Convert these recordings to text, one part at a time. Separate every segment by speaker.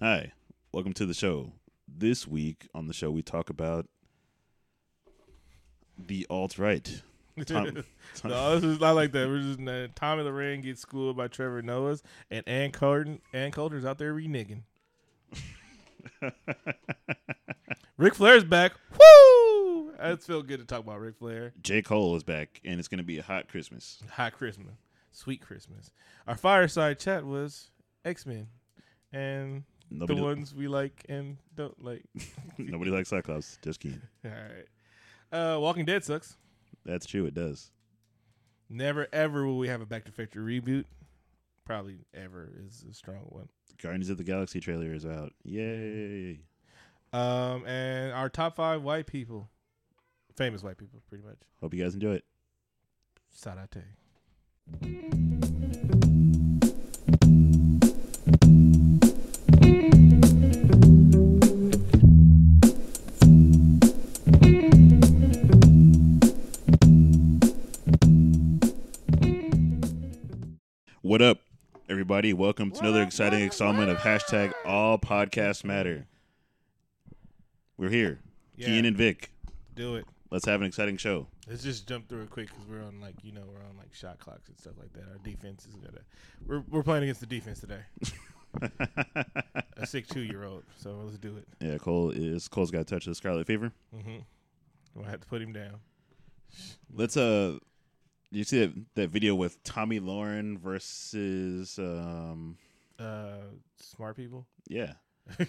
Speaker 1: Hi, welcome to the show. This week on the show, we talk about the alt right. Tom- Tom-
Speaker 2: no, this is not like that. We're just uh, Tomi Lahren gets schooled by Trevor Noah's, and Ann Coulter, Ann Coulter's out there reneging. Ric Flair's back. Woo! It feel good to talk about Ric Flair.
Speaker 1: J. Cole is back, and it's going to be a hot Christmas.
Speaker 2: Hot Christmas, sweet Christmas. Our fireside chat was X Men, and
Speaker 1: Nobody,
Speaker 2: the ones we like and don't like.
Speaker 1: nobody likes Cyclops. Just kidding.
Speaker 2: All right. Uh, Walking Dead sucks.
Speaker 1: That's true. It does.
Speaker 2: Never ever will we have a Back to Factory reboot. Probably ever is a strong one.
Speaker 1: Guardians of the Galaxy trailer is out. Yay!
Speaker 2: Um, and our top five white people, famous white people, pretty much.
Speaker 1: Hope you guys enjoy it.
Speaker 2: Sarate.
Speaker 1: What up, everybody? Welcome to another exciting installment of hashtag All Podcasts Matter. We're here,
Speaker 2: Yeah,
Speaker 1: Keen and Vic.
Speaker 2: do it.
Speaker 1: Let's have an exciting show.
Speaker 2: Let's just jump through it quick because we're on like you know we're on like shot clocks and stuff like that. Our defense is gonna. We're we're playing against the defense today. A sick two year old. So let's do it.
Speaker 1: yeah, Cole is Cole's got a touch of the Scarlet Fever.
Speaker 2: Mm-hmm. We'll have to put him down.
Speaker 1: Let's uh, you see that, that video with Tomi Lahren versus um,
Speaker 2: Uh, smart people.
Speaker 1: yeah,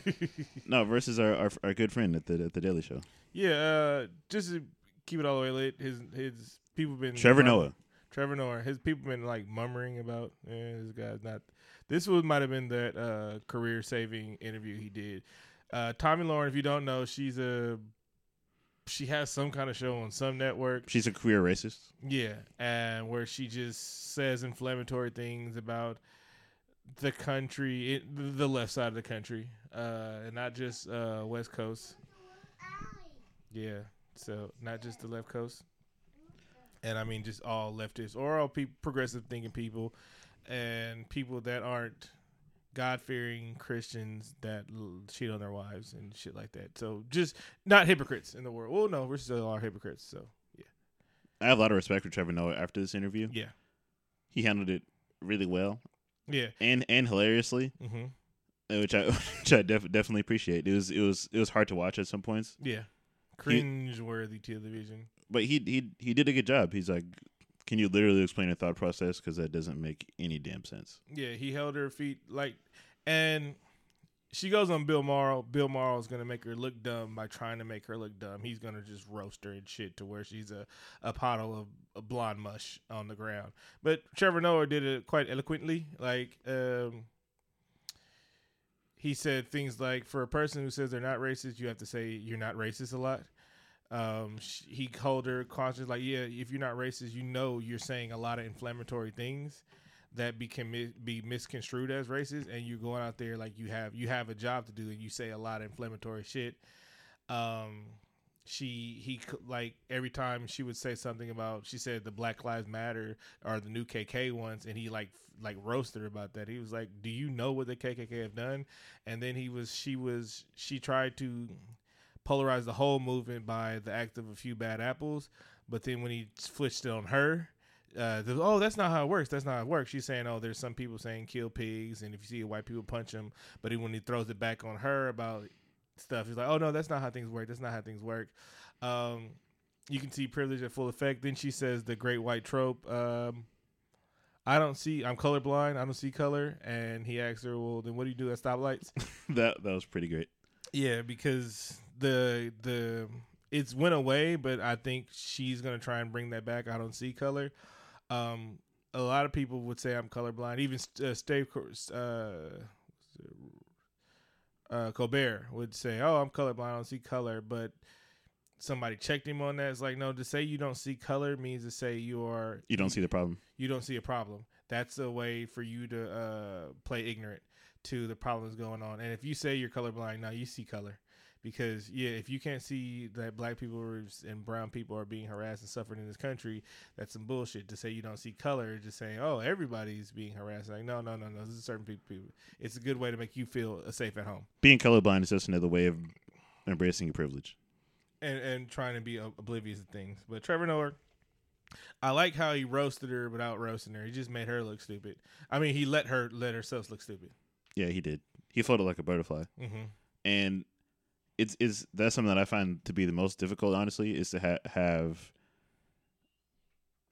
Speaker 1: no versus our, our our good friend at the at the Daily Show,
Speaker 2: Yeah, uh, just to keep it all the way late. His his people been
Speaker 1: Trevor Noah.
Speaker 2: Trevor Noah. His people been like murmuring about eh, this guy's not. This was might have been that uh, career saving interview he did. Uh, Tomi Lahren, if you don't know, she's a she has some kind of show on some network.
Speaker 1: She's a queer racist.
Speaker 2: Yeah, and where she just says inflammatory things about the country, it, the left side of the country, uh, and not just uh, West Coast. Yeah, so not just the left coast, and I mean just all leftists or all people, progressive thinking people, and people that aren't God fearing Christians that l- cheat on their wives and shit like that. So just not hypocrites in the world. Well, no, we're still all hypocrites. So yeah,
Speaker 1: I have a lot of respect for Trevor Noah after this interview.
Speaker 2: yeah,
Speaker 1: He handled it really well
Speaker 2: yeah.
Speaker 1: and and hilariously,
Speaker 2: Mm-hmm.
Speaker 1: which I which I def- definitely appreciate. It was it was it was hard to watch at some points,
Speaker 2: Yeah. Cringe worthy television.
Speaker 1: but he he he did a good job. He's like, can you literally explain a thought process because that doesn't make any damn sense.
Speaker 2: Yeah, he held her feet like and she goes on Bill Maher. Bill Maher is gonna make her look dumb by trying to make her look dumb. He's gonna just roast her and shit to where she's a, a puddle of, of blonde mush on the ground. But Trevor Noah did it quite eloquently. Like um he said things like for a person who says they're not racist, you have to say you're not racist a lot. Um, sh- he called her conscious, like, yeah, if you're not racist, you know you're saying a lot of inflammatory things that be can mi- be misconstrued as racist, and you're going out there like you have you have a job to do, and you say a lot of inflammatory shit. Um, she he like every time she would say something about she said the Black Lives Matter or the new KK ones, and he like like roasted her about that. He was like, "Do you know what the KKK have done?" And then he was she was she tried to polarize the whole movement by the act of a few bad apples, but then when he switched it on her, uh, oh, that's not how it works. That's not how it works. She's saying, oh, there's some people saying kill pigs, and if you see white people punch them, but when he throws it back on her about stuff, he's like, oh no, that's not how things work. That's not how things work. Um, you can see privilege at full effect. Then she says the great white trope. Um, I don't see. I'm colorblind. I don't see color. And he asks her, well, then what do you do at stoplights?
Speaker 1: that that was pretty great.
Speaker 2: Yeah, because the the it's went away, but I think she's gonna try and bring that back. I don't see color. Um, a lot of people would say I'm colorblind. Even uh, Steve uh, uh, Colbert would say, "Oh, I'm colorblind. I don't see color." But somebody checked him on that. It's like, no, to say you don't see color means to say you are
Speaker 1: You don't see the problem.
Speaker 2: you don't see a problem. That's a way for you to uh, play ignorant to the problems going on. And if you say you're colorblind, now you see color because yeah, if you can't see that black people and brown people are being harassed and suffering in this country, that's some bullshit. To say you don't see color, just saying oh everybody's being harassed. Like no, no, no, no. This is certain people. It's a good way to make you feel uh, safe at home
Speaker 1: Being colorblind is just another way of embracing your privilege.
Speaker 2: and and trying to be oblivious of things. But Trevor Noah. I like how he roasted her without roasting her. He just made her look stupid. I mean, he let her let herself look stupid.
Speaker 1: Yeah, he did. He floated like a butterfly,
Speaker 2: Mm-hmm.
Speaker 1: and it's is that's something that I find to be the most difficult. Honestly, is to ha- have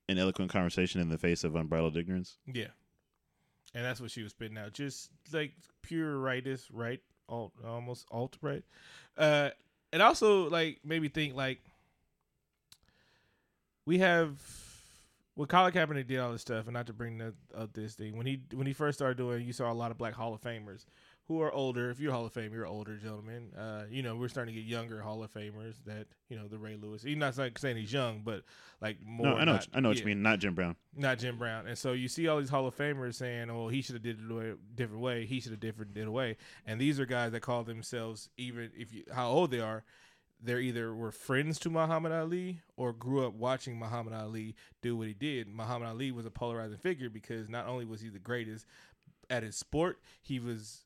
Speaker 1: an eloquent conversation in the face of unbridled ignorance.
Speaker 2: Yeah, and that's what she was spitting out, just like pure rightist, right, alt, almost alt right. Uh, it also like made me think like we have when Colin Kaepernick did all this stuff, and not to bring up this thing when he when he first started doing, you saw a lot of black Hall of Famers who are older. If you're a Hall of Fame, you're older gentlemen. Uh, you know, we're starting to get younger Hall of Famers that you know the Ray Lewis. He's not like saying he's young, but like more.
Speaker 1: no, I know.
Speaker 2: not-
Speaker 1: what, I know what you mean. Not Jim Brown.
Speaker 2: not Jim Brown. And so you see all these Hall of Famers saying, "Oh, he should have did it a different way. He should have different did away." And these are guys that call themselves even if you how old they are, they're either were friends to Muhammad Ali or grew up watching Muhammad Ali do what he did. Muhammad Ali was a polarizing figure because not only was he the greatest at his sport, he was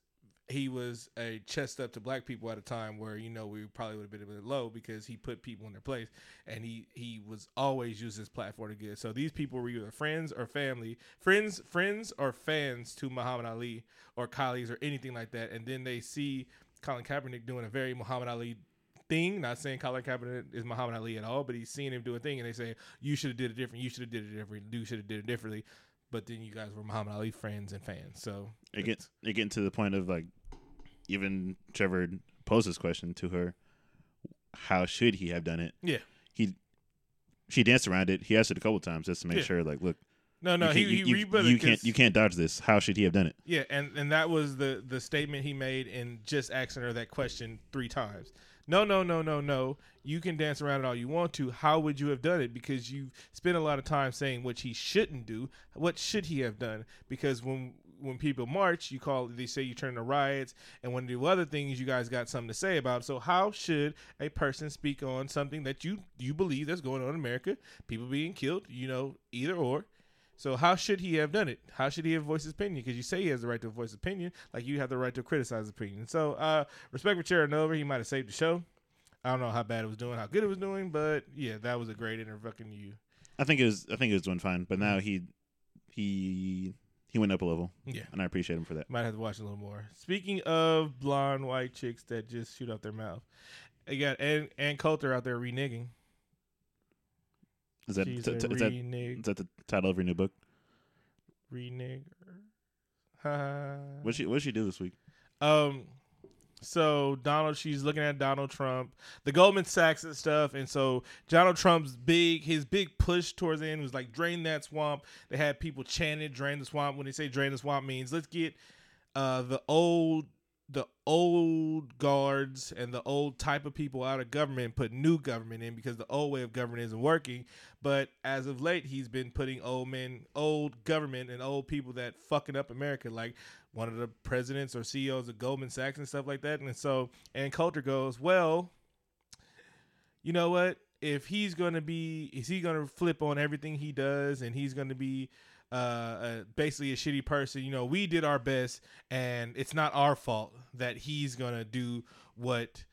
Speaker 2: he was a chest up to black people at a time where you know we probably would have been a bit low because he put people in their place and he he was always used his platform to good. So these people were either friends or family, friends, friends or fans to Muhammad Ali or colleagues or anything like that, and then they see Colin Kaepernick doing a very Muhammad Ali thing. Not saying Colin Kaepernick is Muhammad Ali at all, but he's seeing him do a thing, and they say you should have did it different. You should have did it different. You should have did it differently. But then you guys were Muhammad Ali friends and fans. So
Speaker 1: It get it getting to the point of like, even Trevor posed this question to her: How should he have done it?
Speaker 2: Yeah.
Speaker 1: He, she danced around it. He asked it a couple times just to make
Speaker 2: Yeah.
Speaker 1: sure, like, look,
Speaker 2: no, no,
Speaker 1: you
Speaker 2: he
Speaker 1: can't,
Speaker 2: he
Speaker 1: you, you, can't you can't dodge this. How should he have done it?
Speaker 2: Yeah, and and that was the the statement he made in just asking her that question three times. No, no, no, no, no. You can dance around it all you want to. How would you have done it? Because you spent a lot of time saying what he shouldn't do. What should he have done? Because when when people march, you call they say you turn to riots, and when they do other things, you guys got something to say about. So how should a person speak on something that you you believe that's going on in America? People being killed, you know, either or. So how should he have done it? How should he have voiced his opinion? Because you say he has the right to voice opinion, like you have the right to criticize his opinion. So uh, respect for Trevor Noah. He might have saved the show. I don't know how bad it was doing, how good it was doing, but yeah, that was a great interview. you.
Speaker 1: I think it was I think it was doing fine, but now he he he went up a level,
Speaker 2: Yeah,
Speaker 1: and I appreciate him for that.
Speaker 2: might have to watch a little more. Speaking of blonde white chicks that just shoot out their mouth, I got Ann, Ann Coulter out there reneging.
Speaker 1: Is that
Speaker 2: She's
Speaker 1: t-
Speaker 2: a
Speaker 1: t- is that is that the title of your new book?
Speaker 2: renegger.
Speaker 1: What she what she do this week?
Speaker 2: Um, so Donald, she's looking at Donald Trump, the Goldman Sachs and stuff, and so Donald Trump's big, his big push towards the end was like drain that swamp. They had people chanting "drain the swamp." When they say "drain the swamp," means let's get uh the old, the old guards and the old type of people out of government put new government in because the old way of government isn't working. But as of late, he's been putting old men, old government, and old people that fucking up America, like one of the presidents or CEOs of Goldman Sachs and stuff like that. And so, and Coulter goes, well, you know what? If he's going to be, is he going to flip on everything he does and he's going to be uh, uh, basically a shitty person? You know, we did our best and it's not our fault that he's going to do what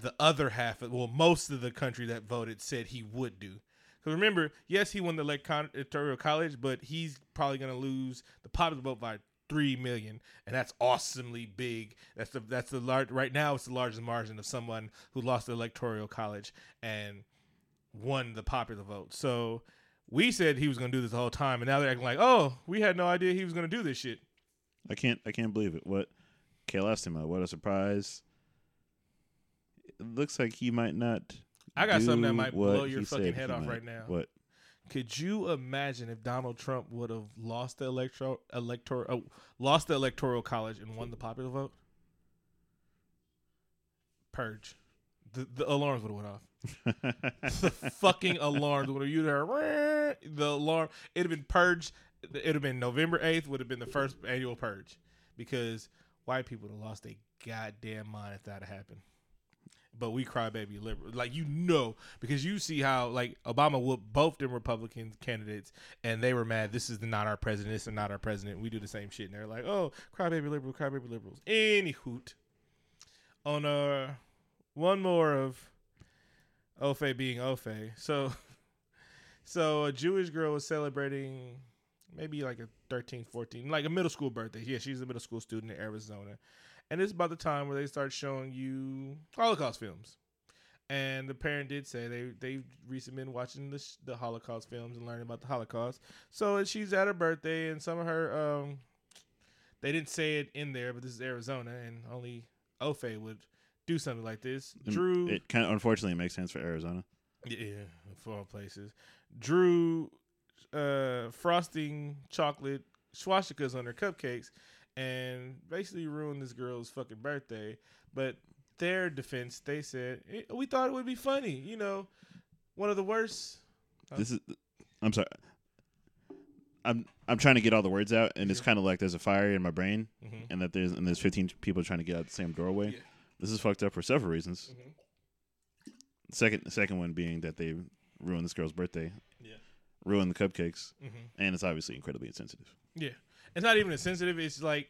Speaker 2: the other half, of, well, most of the country that voted said he would do. Because remember, yes, he won the electoral college, but he's probably going to lose the popular vote by three million, and that's awesomely big. That's the that's the large right now. It's the largest margin of someone who lost the electoral college and won the popular vote. So we said he was going to do this the whole time, and now they're acting like, oh, we had no idea he was going to do this shit.
Speaker 1: I can't I can't believe it. What Kale asked him, uh, what a surprise. It looks like he might not.
Speaker 2: I got something that might blow your fucking head
Speaker 1: he
Speaker 2: off
Speaker 1: might.
Speaker 2: right now.
Speaker 1: What?
Speaker 2: Could you imagine if Donald Trump would have lost the electoral electoral uh, lost the electoral college and won the popular vote? Purge. The the alarms would have went off. the fucking alarms would have you there. The alarm. It'd have been purged. It'd have been November eighth. Would have been the first annual purge because white people would have lost their goddamn mind if that had happened. But we crybaby liberal. Like you know, because you see how like Obama whooped both them Republican candidates, and they were mad. This is not our president. This is not our president. We do the same shit, and they're like, oh, crybaby liberal, crybaby liberals. Any hoot. On uh, one more of Ofe being Ofe. So, so a Jewish girl was celebrating maybe like a 13, 14, like a middle school birthday. Yeah, she's a middle school student in Arizona and it's about the time where they start showing you Holocaust films. And the parent did say they they've recently been watching the the Holocaust films and learning about the Holocaust. So she's at her birthday, and some of her um, they didn't say it in there, but this is Arizona, and only Ofe would do something like this. Drew,
Speaker 1: it kind of unfortunately makes sense for Arizona.
Speaker 2: Yeah, for all places. Drew, uh, frosting chocolate swastikas on their cupcakes, and basically ruined this girl's fucking birthday. But their defense, they said eh, we thought it would be funny. You know, one of the worst.
Speaker 1: This is. I'm sorry. I'm I'm trying to get all the words out, and it's kind of like there's a fire in my brain, mm-hmm. and that there's and there's 15 people trying to get out the same doorway. Yeah. This is fucked up for several reasons. Mm-hmm. Second, second one being that they ruined this girl's birthday. Yeah. Ruined the cupcakes, mm-hmm. and it's obviously incredibly insensitive.
Speaker 2: Yeah it's not even insensitive. It's like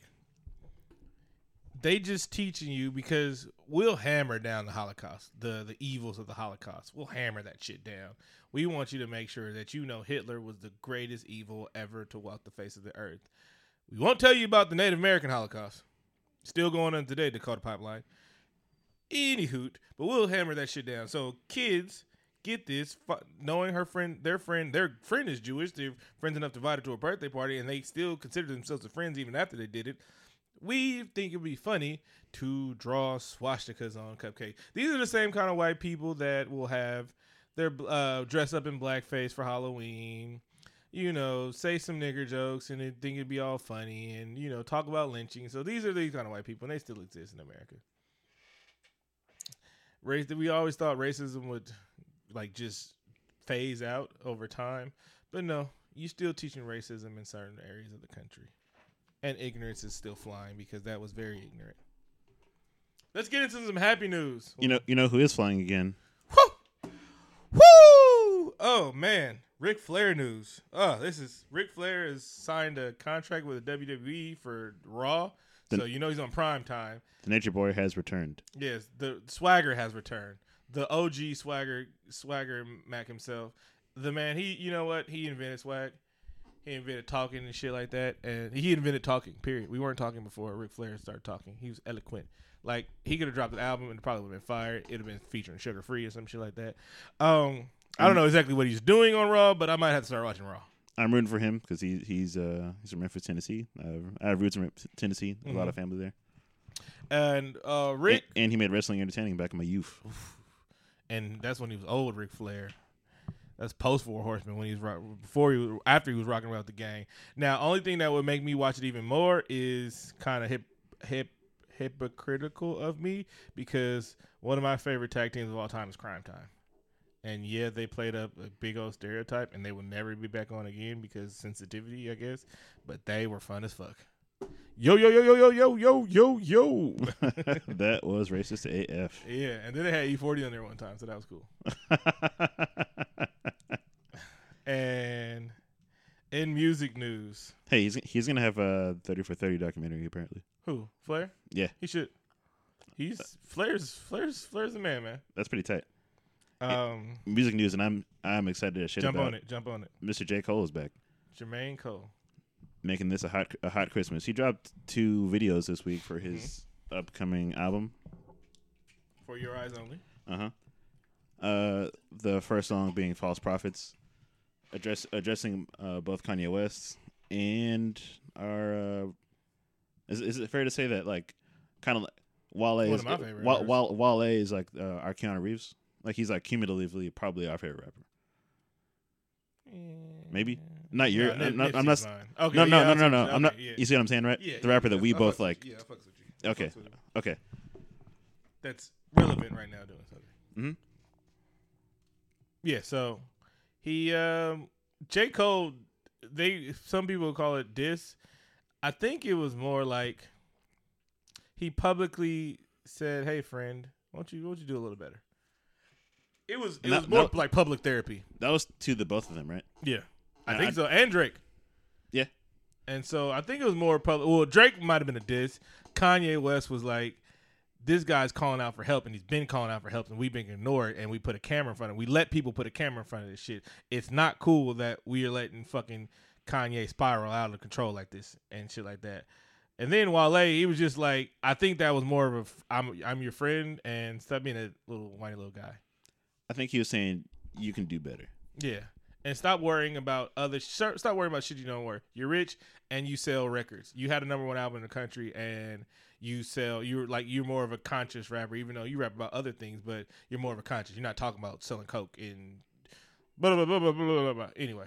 Speaker 2: they just teaching you because we'll hammer down the Holocaust, the the evils of the Holocaust. We'll hammer that shit down. We want you to make sure that you know Hitler was the greatest evil ever to walk the face of the earth. We won't tell you about the Native American Holocaust. Still going on today, Dakota Pipeline. Any hoot, but we'll hammer that shit down. So kids get this, knowing her friend, their friend, their friend is Jewish. They're friends enough to invite her to a birthday party, and they still consider themselves friends even after they did it. We think it'd be funny to draw swastikas on cupcake. These are the same kind of white people that will have their uh, dress up in blackface for Halloween. You know, say some nigger jokes and think it'd be all funny, and you know, talk about lynching. So these are these kind of white people, and they still exist in America. Race that we always thought racism would like just phase out over time. But no, you're still teaching racism in certain areas of the country. And ignorance is still flying because that was very ignorant. Let's get into some happy news.
Speaker 1: You know, you know who is flying again?
Speaker 2: Woo! Woo! Oh man, Ric Flair news. Oh, this is Ric Flair has signed a contract with the WWE for Raw. The, so you know he's on prime time.
Speaker 1: The Nature Boy has returned.
Speaker 2: Yes, the Swagger has returned the OG swagger swagger Mac himself. The man, he you know what? He invented swag. He invented talking and shit like that, and he invented talking. Period. We weren't talking before Ric Flair started talking. He was eloquent. Like he could have dropped an album and probably would have been fired. It'd have been featuring Suga Free or some shit like that. Um, I don't know exactly what he's doing on Raw, but I might have to start watching Raw.
Speaker 1: I'm rooting for him because he he's uh he's from Memphis, Tennessee. Uh, I have roots in Tennessee. A mm-hmm. lot of family there.
Speaker 2: And uh, Rick
Speaker 1: and, and, he made wrestling entertaining back in my youth. Oof
Speaker 2: and that's when he was old Ric Flair. That's post Four Horsemen when he was rock, before he was, after he was rocking around the gang. Now, only thing that would make me watch it even more is kind of hip hip hypocritical of me because one of my favorite tag teams of all time is Cryme Tyme. And yeah, they played up a big old stereotype, and they will never be back on again because sensitivity, I guess. But they were fun as fuck. Yo yo yo yo yo yo yo yo yo.
Speaker 1: that was racist AF.
Speaker 2: Yeah, and then they had E40 on there one time, so that was cool. and in music news,
Speaker 1: hey, he's he's gonna have a thirty for thirty documentary apparently.
Speaker 2: Who Flair?
Speaker 1: Yeah,
Speaker 2: he should. He's Flair's Flair's Flair's the man, man.
Speaker 1: That's pretty tight. Um, music news, and I'm I'm excited to shit
Speaker 2: jump
Speaker 1: about.
Speaker 2: on it. Jump on it.
Speaker 1: Mr. J Cole is back.
Speaker 2: Jermaine Cole
Speaker 1: making this a hot a hot Christmas. He dropped two videos this week for his mm-hmm. upcoming album.
Speaker 2: For your eyes only.
Speaker 1: Uh-huh. Uh The first song being "False Prophets," address addressing uh, both Kanye West and our. Uh, is is it fair to say that like, kind of like Wale is Wale, Wale, Wale is like uh, our Keanu Reeves? Like he's like cumulatively probably our favorite rapper. Maybe not your. No, not, I'm not. Okay, no, no, yeah, no, no, no. I'm not. Yeah. You see what I'm saying, right?
Speaker 2: Yeah,
Speaker 1: the rapper that we
Speaker 2: I
Speaker 1: both like.
Speaker 2: Yeah, I fucks with you.
Speaker 1: okay. With you. Okay.
Speaker 2: That's relevant right now doing something.
Speaker 1: Hmm.
Speaker 2: Yeah. So he, um, J Cole. They some people call it diss. I think it was more like he publicly said, "Hey, friend, Why don't you why don't you do a little better? It was it
Speaker 1: And
Speaker 2: was more
Speaker 1: that-
Speaker 2: like public therapy.
Speaker 1: That was to the both of them, right?
Speaker 2: Yeah, I think
Speaker 1: I-
Speaker 2: so. And Drake.
Speaker 1: Yeah.
Speaker 2: And so I think it was more public. Well, Drake might have been a diss. Kanye West was like, "This guy's calling out for help, and he's been calling out for help, and we've been ignored, and we put a camera in front of. him. We let people put a camera in front of this shit. It's not cool that we are letting fucking Kanye spiral out of control like this and shit like that." And then Wale, he was just like, I think that was more of a, I'm, I'm your friend, and stop being a little whiny little guy.
Speaker 1: I think he was saying you can do better.
Speaker 2: Yeah. And stop worrying about other. Stop stop worrying about shit you don't worry. You're rich and you sell records. You had a number one album in the country and you sell. You're like you're more of a conscious rapper, even though you rap about other things, but you're more of a conscious. You're not talking about selling coke in. Blah blah blah blah blah blah. blah. Anyway,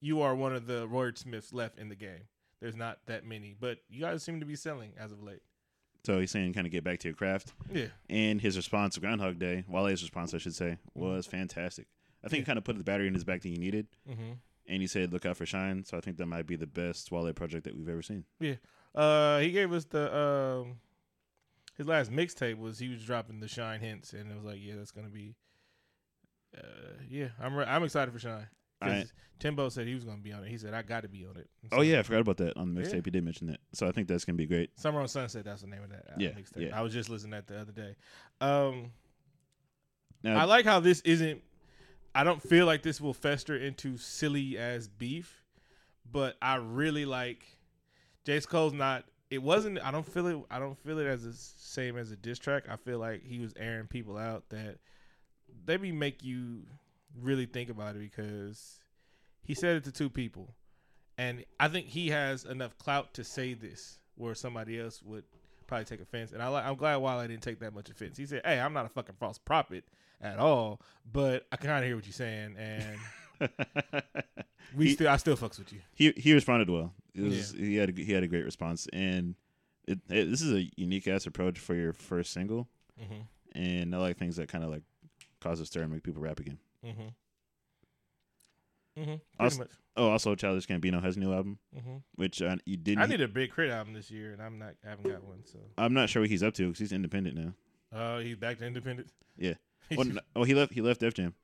Speaker 2: you are one of the wordsmiths left in the game. There's not that many, but you guys seem to be selling as of late.
Speaker 1: So he's saying kind of get back to your craft.
Speaker 2: Yeah.
Speaker 1: And his response to Groundhog Day, Wale's response, I should say, mm-hmm. was fantastic. I think he kind of put the battery in his back that he needed.
Speaker 2: Mm-hmm.
Speaker 1: And he said, look out for Shine. So I think that might be the best Wale project that we've ever seen.
Speaker 2: Yeah, uh, he gave us the um, his last mixtape was he was dropping the Shine hints, and it was like, yeah, that's gonna be. Uh, yeah, I'm re- I'm excited for Shine.
Speaker 1: I-
Speaker 2: Timbo said he was gonna be on it. He said I got to be on it. And
Speaker 1: Oh, yeah, I forgot about that on the mixtape.
Speaker 2: Yeah.
Speaker 1: He did mention that. So I think that's going to be great.
Speaker 2: Summer on Sunset. That's the name of that uh,
Speaker 1: Yeah,
Speaker 2: mixtape.
Speaker 1: yeah.
Speaker 2: I was just listening to that the other day. Um,
Speaker 1: Now,
Speaker 2: I like how this isn't. I don't feel like this will fester into silly as beef, but I really like. J Cole's not. It wasn't. I don't feel it. I don't feel it as the same as a diss track. I feel like he was airing people out that maybe make you really think about it because he said it to two people, and I think he has enough clout to say this where somebody else would probably take offense. And I, I'm glad Wale didn't take that much offense. He said, "Hey, I'm not a fucking false prophet at all, but I kind of hear what you're saying, and we
Speaker 1: He-
Speaker 2: still, I still fucks with you."
Speaker 1: he he responded well. It was, He had a, he had a great response, and it, it, this is a unique ass approach for your first single.
Speaker 2: Mm-hmm.
Speaker 1: And I like things that kind of like cause a stir and make people rap again.
Speaker 2: Mm-hmm. Mm-hmm. Pretty
Speaker 1: Also-
Speaker 2: much.
Speaker 1: Oh, also Childish Gambino has a new album,
Speaker 2: Mm-hmm.
Speaker 1: which uh, you didn't.
Speaker 2: I need a Big K.R.I.T. album this year, and I'm not. I haven't got one. So,
Speaker 1: I'm not sure what he's up to because he's independent now.
Speaker 2: uh, he's back to independent.
Speaker 1: Yeah.
Speaker 2: He's-
Speaker 1: Oh, no, oh, he left. He left Def Jam.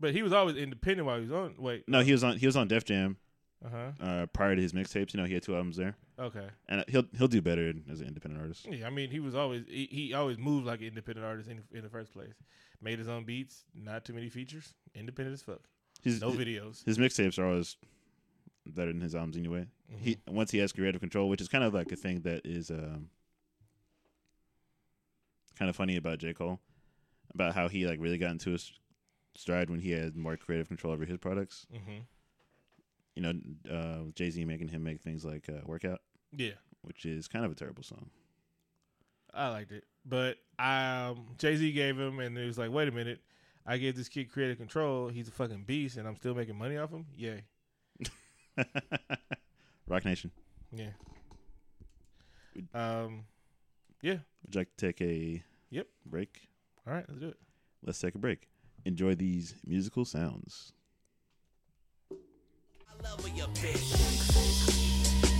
Speaker 2: but he was always independent while he was on. Wait.
Speaker 1: No, he was on. He was on Def Jam
Speaker 2: Uh huh.
Speaker 1: uh, prior to his mixtapes. You know, he had two albums there,
Speaker 2: Okay.
Speaker 1: and he'll he'll do better as an independent artist.
Speaker 2: Yeah, I mean, he was always he, he always moved like an independent artist in in the first place. Made his own beats, not too many features, independent as fuck.
Speaker 1: His
Speaker 2: No videos.
Speaker 1: his mixtapes are always better than his albums anyway. He once he has creative control, which is kind of like a thing that is um, kind of funny about J Cole, about how he like really got into his stride when he had more creative control over his products.
Speaker 2: Mm-hmm.
Speaker 1: You know, uh, Jay Z making him make things like uh, "Workout,"
Speaker 2: Yeah,
Speaker 1: which is kind of a terrible song.
Speaker 2: I liked it, but um, Jay Z gave him, and it was like, wait a minute, I gave this kid creative control. He's a fucking beast, and I'm still making money off him. Yeah,
Speaker 1: Roc Nation.
Speaker 2: yeah. Um, yeah.
Speaker 1: Would you like to take a
Speaker 2: Yep.
Speaker 1: break?
Speaker 2: All right, let's do it.
Speaker 1: Let's take a break. Enjoy these musical sounds.
Speaker 3: love your bitch.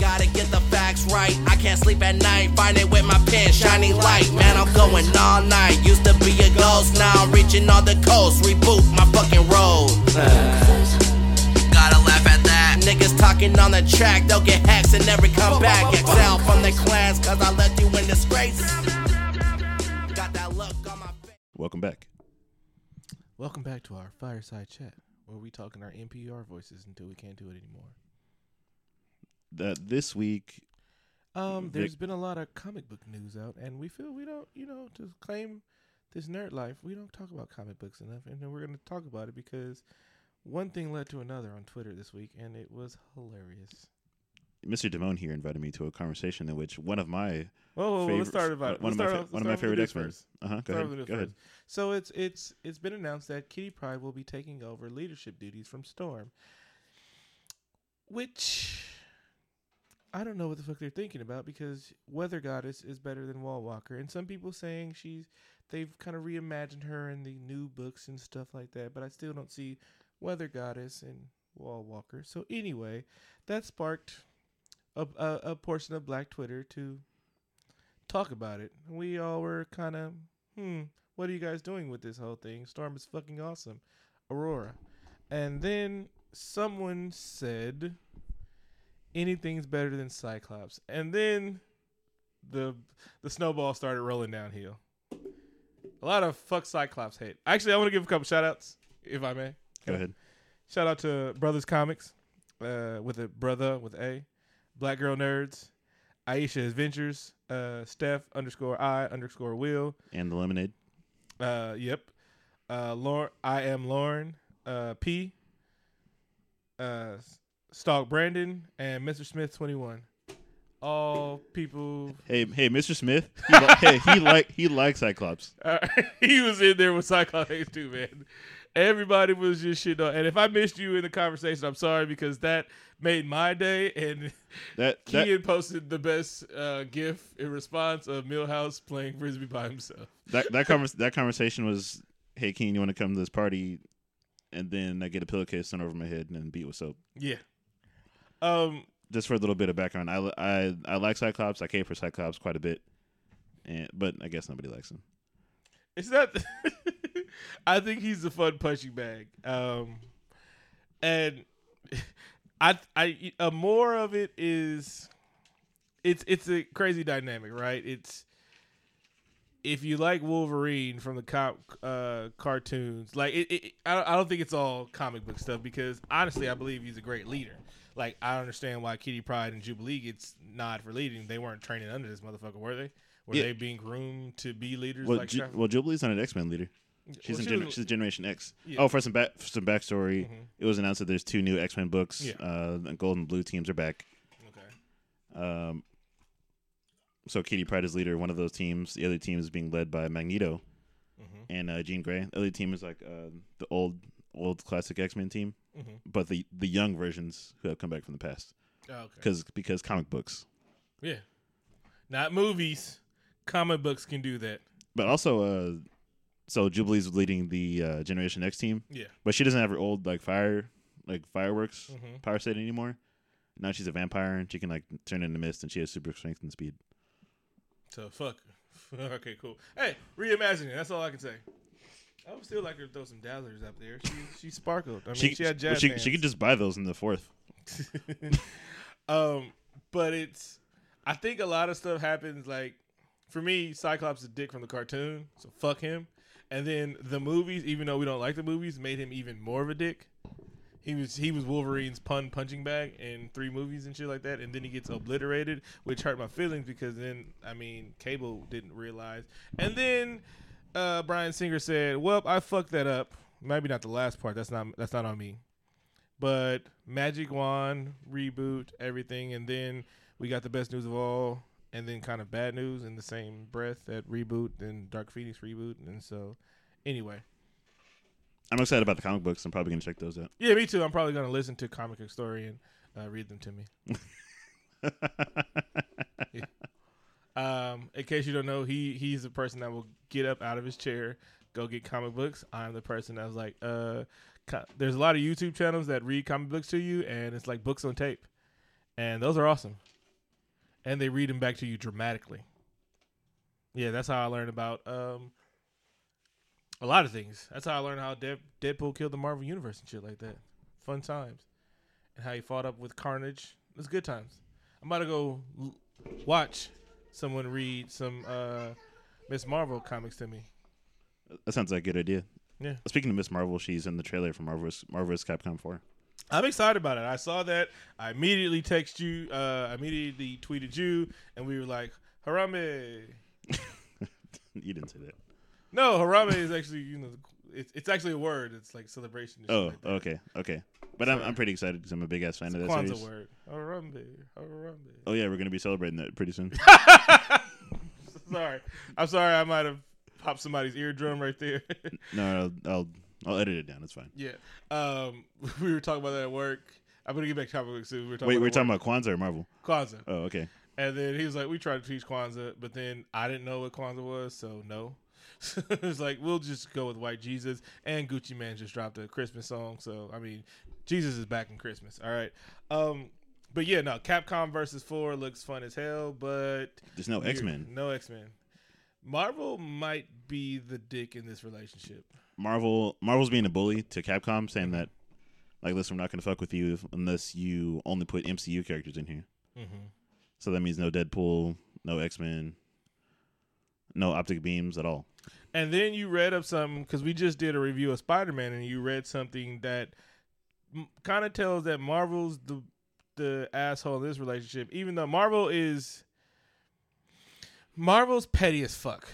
Speaker 3: Gotta get the facts right. I can't sleep at night. Find it with my pen, shining light. Man, I'm going all night. Used to be a ghost, now I'm reaching all the coast. Reboot my fucking road. Gotta laugh at that. Niggas talking on the track, they'll get hacks and never come back. Exile from the clans, cause I left you in disgrace.
Speaker 1: Welcome back.
Speaker 2: Welcome back to our fireside chat, where we talk in our NPR voices until we can't do it anymore.
Speaker 1: That this week,
Speaker 2: Um,
Speaker 1: Vic-
Speaker 2: there's been a lot of comic book news out, and we feel we don't, you know, to claim this nerd life, we don't talk about comic books enough, and then we're going to talk about it because one thing led to another on Twitter this week, and it was hilarious.
Speaker 1: Mr. Damone here invited me to a conversation in which one of my
Speaker 2: Whoa, whoa, whoa, let's start about
Speaker 1: one of my
Speaker 2: off-
Speaker 1: one of my
Speaker 2: start off with
Speaker 1: favorite
Speaker 2: the
Speaker 1: X Men. Uh huh. Go ahead. Go ahead.
Speaker 2: So it's it's it's been announced that Kitty Pryde will be taking over leadership duties from Storm, which I don't know what the fuck they're thinking about because Weather Goddess is better than Wall Walker, and some people saying she's they've kind of reimagined her in the new books and stuff like that, but I still don't see Weather Goddess and Wall Walker. So anyway, that sparked a a, a portion of Black Twitter to talk about it. We all were kind of hmm, what are you guys doing with this whole thing? Storm is fucking awesome. Aurora. And then someone said anything's better than Cyclops. And then the the snowball started rolling downhill. A lot of fuck Cyclops hate. Actually, I want to give a couple shout outs, if I may.
Speaker 1: Go ahead.
Speaker 2: Shout out to Brothers Comics, uh, with a brother with a Black Girl Nerds, Aisha Adventures, uh, Steph underscore I underscore Will.
Speaker 1: And the lemonade.
Speaker 2: Uh, yep. Uh, Lauren, I am Lauren. Uh, P. Uh, Stalk Brandon and Mr. Smith twenty one. All people.
Speaker 1: Hey, hey, Mr. Smith. He li- hey, he like he likes Cyclops.
Speaker 2: Uh, he was in there with Cyclops too, man. Everybody was just shit on. And if I missed you in the conversation, I'm sorry because that made my day. And
Speaker 1: That that
Speaker 2: posted the best uh, GIF in response of Milhouse playing frisbee by himself.
Speaker 1: that that, convers- that conversation was, hey, Keen, you want to come to this party? And then I get a pillowcase thrown over my head and then beat with soap.
Speaker 2: Yeah. Um.
Speaker 1: Just for a little bit of background, I, I, I like Cyclops. I cape for Cyclops quite a bit, and but I guess nobody likes him.
Speaker 2: It's not. I think he's a fun punching bag. Um, and I, I, uh, more of it is, it's it's a crazy dynamic, right? It's if you like Wolverine from the cop uh, cartoons, like it, it I, don't- I don't think it's all comic book stuff because honestly, I believe he's a great leader. Like I understand why Kitty Pryde and Jubilee gets nod for leading. They weren't training under this motherfucker, were they? Were
Speaker 1: Yeah.
Speaker 2: they being groomed to be leaders?
Speaker 1: Well,
Speaker 2: like
Speaker 1: Ju- well, Jubilee's not an X Men leader. She's
Speaker 2: Well,
Speaker 1: in
Speaker 2: she
Speaker 1: gen-
Speaker 2: was-
Speaker 1: she's Generation X.
Speaker 2: Yeah.
Speaker 1: Oh, for some back for some backstory,
Speaker 2: Mhm.
Speaker 1: it was announced that there's two new X Men books.
Speaker 2: Yeah.
Speaker 1: Uh, the Gold and Blue teams are back.
Speaker 2: Okay.
Speaker 1: Um, so Kitty Pryde is leader of one of those teams. The other team is being led by Magneto
Speaker 2: Mhm.
Speaker 1: and uh, Jean Grey. The other team is like uh, the old old classic X Men team,
Speaker 2: Mhm.
Speaker 1: but the the young versions who have come back from the past.
Speaker 2: Oh, okay.
Speaker 1: Because because comic books,
Speaker 2: Yeah. Not movies. Comic books can do that.
Speaker 1: but also uh, so Jubilee's leading the uh, Generation X team,
Speaker 2: Yeah.
Speaker 1: but she doesn't have her old like fire like fireworks
Speaker 2: Mhm.
Speaker 1: power set anymore. Now she's a vampire and she can like turn into mist and she has super strength and speed.
Speaker 2: So fuck. okay, cool. Hey, reimagining. That's all I can say. I would still like her to throw some dazzlers up there. She she sparkled. I mean, she, had jazz
Speaker 1: she, she could just buy those in the fourth.
Speaker 2: um, but it's. I think a lot of stuff happens. Like for me, Cyclops is a dick from the cartoon, so fuck him. And then the movies, even though we don't like the movies, made him even more of a dick. He was he was Wolverine's pun punching bag in three movies and shit like that, and then he gets obliterated, which hurt my feelings because then I mean Cable didn't realize, and then uh, Bryan Singer said, "Well, I fucked that up. Maybe not the last part. That's not that's not on me." But Magic Wand reboot everything, and then we got the best news of all, and then kind of bad news in the same breath that reboot and Dark Phoenix reboot, and so anyway,
Speaker 1: I'm excited about the comic books. I'm probably gonna check those out.
Speaker 2: yeah, me too. I'm probably gonna listen to Comic Historian, uh, read them to me. Um, in case you don't know, he he's the person that will get up out of his chair, go get comic books. I'm the person that's like, uh, co- there's a lot of YouTube channels that read comic books to you, and it's like books on tape, and those are awesome, and they read them back to you dramatically. Yeah, that's how I learned about um a lot of things. That's how I learned how Dead- Deadpool killed the Marvel Universe and shit like that. Fun times, and how he fought up with Carnage. It was good times. I'm about to go l- watch someone read some uh Miss Marvel comics to me.
Speaker 1: that sounds like a good idea.
Speaker 2: Yeah.
Speaker 1: Speaking of Miss Marvel, she's in the trailer for Marvel's Marvel's Capcom 4.
Speaker 2: I'm excited about it. I saw that. I immediately texted you. Uh, I immediately tweeted you, and we were like, "Harambe."
Speaker 1: you didn't say that.
Speaker 2: No, Harambe is actually you know it's it's actually a word. It's like celebration.
Speaker 1: Oh,
Speaker 2: like
Speaker 1: okay, okay. But I'm I'm pretty excited because I'm a big ass fan
Speaker 2: It's
Speaker 1: of that
Speaker 2: Kwanzaa
Speaker 1: series.
Speaker 2: word. Harambe, Harambe.
Speaker 1: Oh yeah, we're gonna be celebrating that pretty soon.
Speaker 2: sorry, I'm sorry. I might have popped somebody's eardrum right there.
Speaker 1: no, I'll, I'll I'll edit it down. It's fine.
Speaker 2: yeah. Um, we were talking about that at work. I'm gonna get back to books soon. We were talking
Speaker 1: Wait,
Speaker 2: about
Speaker 1: we're talking about Kwanzaa or Marvel?
Speaker 2: Kwanzaa.
Speaker 1: Oh, okay.
Speaker 2: And then he was like, "We tried to teach Kwanzaa, but then I didn't know what Kwanzaa was, so no." it's like we'll just go with White Jesus, and Gucci Mane just dropped a Christmas song, so I mean, Jesus is back in Christmas. All right, um, but yeah, no, Capcom versus Four looks fun as hell, but
Speaker 1: There's no. X Men.
Speaker 2: no X Men. Marvel might be the dick in this relationship.
Speaker 1: Marvel Marvel's being a bully to Capcom, saying that like, listen, we're not going to fuck with you unless you only put MCU characters in here.
Speaker 2: Mm-hmm.
Speaker 1: So that means no Deadpool, no X Men, no optic beams at all.
Speaker 2: And then you read up something because we just did a review of Spider Man, and you read something that m- kind of tells that Marvel's the the asshole in this relationship, even though Marvel is Marvel's petty as fuck.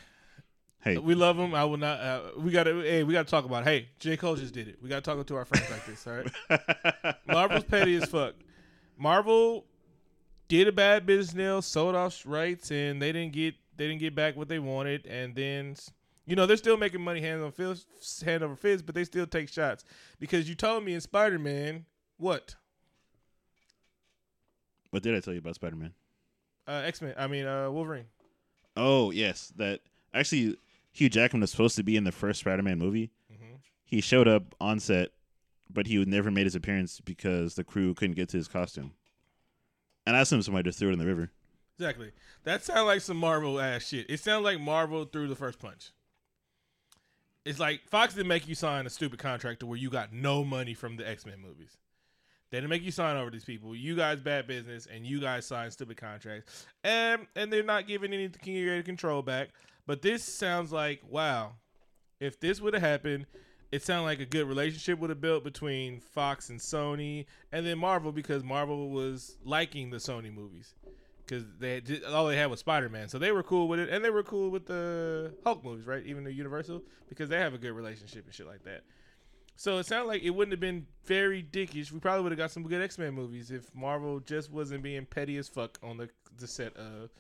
Speaker 1: Hey,
Speaker 2: We love him. I will not. Uh, we got to. Hey, we got to talk about. It. Hey, J Cole just did it. We got to talk to our friends like this. All right. Marvel's petty as fuck. Marvel did a bad business deal, sold off rights, and they didn't get they didn't get back what they wanted. And then, you know, they're still making money hand over fist, hand over fist, but they still take shots because you told me in Spider Man what
Speaker 1: what did I tell you about Spider Man?
Speaker 2: uh, X Men. I mean uh, Wolverine.
Speaker 1: Oh yes, that actually Hugh Jackman was supposed to be in the first Spider Man movie.
Speaker 2: Mm-hmm.
Speaker 1: He showed up on set, but he never made his appearance because the crew couldn't get to his costume. And I assume somebody just threw it in the river.
Speaker 2: Exactly. That sounds like some Marvel ass shit. It sounds like Marvel threw the first punch. It's like Fox didn't make you sign a stupid contract to where you got no money from the X Men movies. They didn't make you sign over these people. You guys bad business, and you guys signed stupid contracts, and and they're not giving any of the creative control back. But this sounds like wow. If this would have happened, it sounded like a good relationship would have built between Fox and Sony, and then Marvel because Marvel was liking the Sony movies because they had, all they had was Spider Man, so they were cool with it, and they were cool with the Hulk movies, right? Even the Universal because they have a good relationship and shit like that. So it sounded like it wouldn't have been very dickish. We probably would have got some good X Men movies if Marvel just wasn't being petty as fuck on the the set of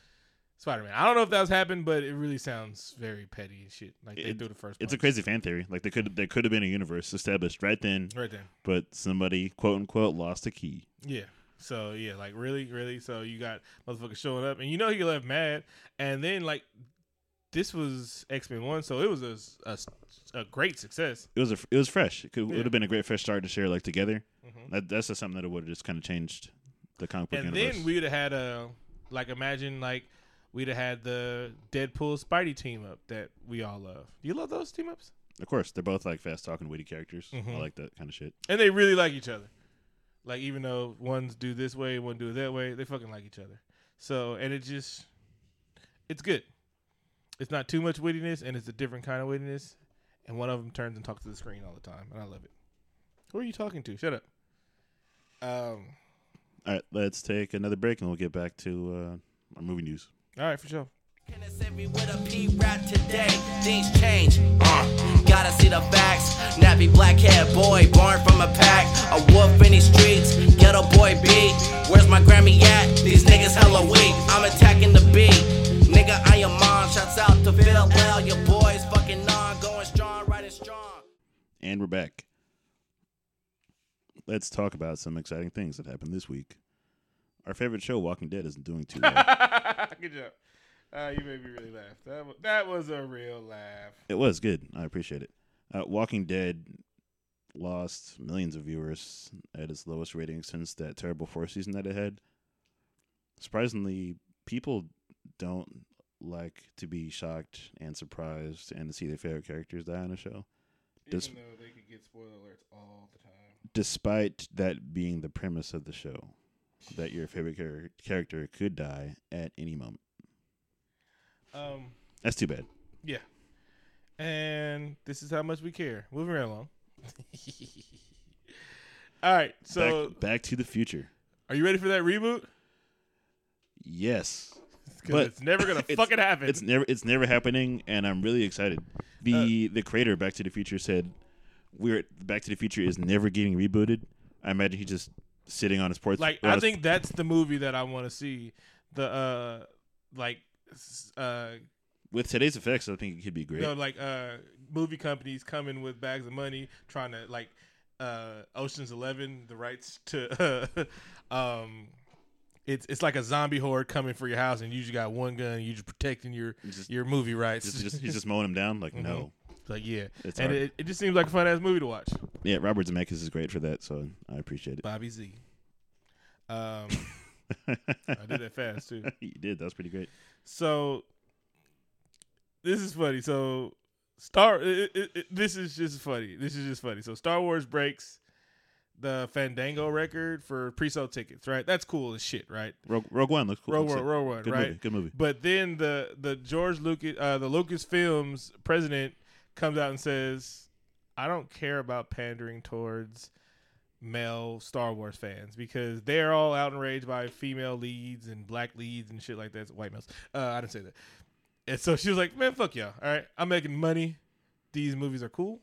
Speaker 2: Spider Man. I don't know if that's happened, but it really sounds very petty and shit. Like they
Speaker 1: It-
Speaker 2: threw the first.
Speaker 1: It's a crazy fan theory. Like there could there could have been a universe established right then,
Speaker 2: right there.
Speaker 1: but somebody quote unquote lost a key.
Speaker 2: Yeah. So yeah, like really, really. So you got motherfuckers showing up, and you know he left mad, and then like this was X Men One, so it was a, a, a great success.
Speaker 1: It was a it was fresh. It could,
Speaker 2: Yeah.
Speaker 1: would have been a great fresh start to share like together.
Speaker 2: Mhm.
Speaker 1: That that's just something that would have just kind of changed the comic book
Speaker 2: And
Speaker 1: universe.
Speaker 2: then we'd have had a like imagine like we'd have had the Deadpool Spidey team up that we all love. Do you love those team ups?
Speaker 1: of course, they're both like fast talking, witty characters.
Speaker 2: Mhm.
Speaker 1: I like that kind of shit.
Speaker 2: And they really like each other. Like even though one's do this way, one do it that way, they fucking like each other. So and it just it's good. It's not too much wittiness, and it's a different kind of wittiness. And one of them turns and talks to the screen all the time, and I love it. Who are you talking to? Shut up. Um.
Speaker 1: All right, let's take another break and we'll get back to uh, our movie news.
Speaker 2: All right, for sure.
Speaker 3: Every with a P rap today, things change. Uh, gotta see the facts. Nappy black hair boy, born from a pack. A wolf in these streets, ghetto boy beat. Where's my Grammy at? These niggas hella weak. I'm attacking the beat. Nigga, I am on. Shouts out to Phil L. Your boys fucking on, going strong, riding strong.
Speaker 1: And we're back. Let's talk about some exciting things that happened this week. Our favorite show, Walking Dead, isn't doing too well.
Speaker 2: Good job. Uh, you made me really laugh. That was, that was a real laugh.
Speaker 1: it was good. I appreciate it. Uh, Walking Dead lost millions of viewers at its lowest rating since that terrible fourth season that it had. Surprisingly, people don't like to be shocked and surprised and to see their favorite characters die on a show.
Speaker 2: Even though they could get spoiler alerts all the time.
Speaker 1: despite that being the premise of the show, that your favorite char- character could die at any moment.
Speaker 2: Um,
Speaker 1: That's too bad.
Speaker 2: yeah. And this is how much we care. Moving right along. all right. So,
Speaker 1: back, back to the future.
Speaker 2: are you ready for that reboot?
Speaker 1: Yes, But
Speaker 2: it's never gonna
Speaker 1: it's-
Speaker 2: fucking happen.
Speaker 1: it's never it's never happening, and I'm really excited. The
Speaker 2: Uh,
Speaker 1: the creator Back to the Future said, "We're Back to the Future is never getting rebooted." I imagine he just sitting on his porch.
Speaker 2: like I think that's the movie that I want to see. The uh, like, uh,
Speaker 1: with today's effects, I think it could be great.
Speaker 2: you know, like uh, movie companies coming with bags of money, trying to like uh, Ocean's Eleven, the rights to, um, it's it's like a zombie horde coming for your house, and you just got one gun, you just protecting your
Speaker 1: just,
Speaker 2: your movie rights.
Speaker 1: just, just he's just mowing them down. Like
Speaker 2: Mhm.
Speaker 1: no,
Speaker 2: like yeah,
Speaker 1: it's
Speaker 2: and
Speaker 1: hard.
Speaker 2: it, it just seems like a fun ass movie to watch.
Speaker 1: yeah. Robert Zemeckis is great for that, so I appreciate it.
Speaker 2: Bobby Z. Um, I did that fast too.
Speaker 1: you did. That was pretty great.
Speaker 2: So this is funny. So Star, it, it, it, this is just funny. This is just funny. So Star Wars breaks the Fandango record for pre-sold tickets, right? That's cool as shit, right?
Speaker 1: Rogue, Rogue One looks cool.
Speaker 2: Rogue One. Rogue One,
Speaker 1: Good
Speaker 2: right?
Speaker 1: movie. Good movie.
Speaker 2: But then the the George Lucas, uh, the Lucasfilms president comes out and says, "I don't care about pandering towards male Star Wars fans because they're all outraged by female leads and black leads and shit like that. White males. Uh, I didn't say that. And so she was like, "Man, fuck y'all. All right, I'm making money. These movies are cool.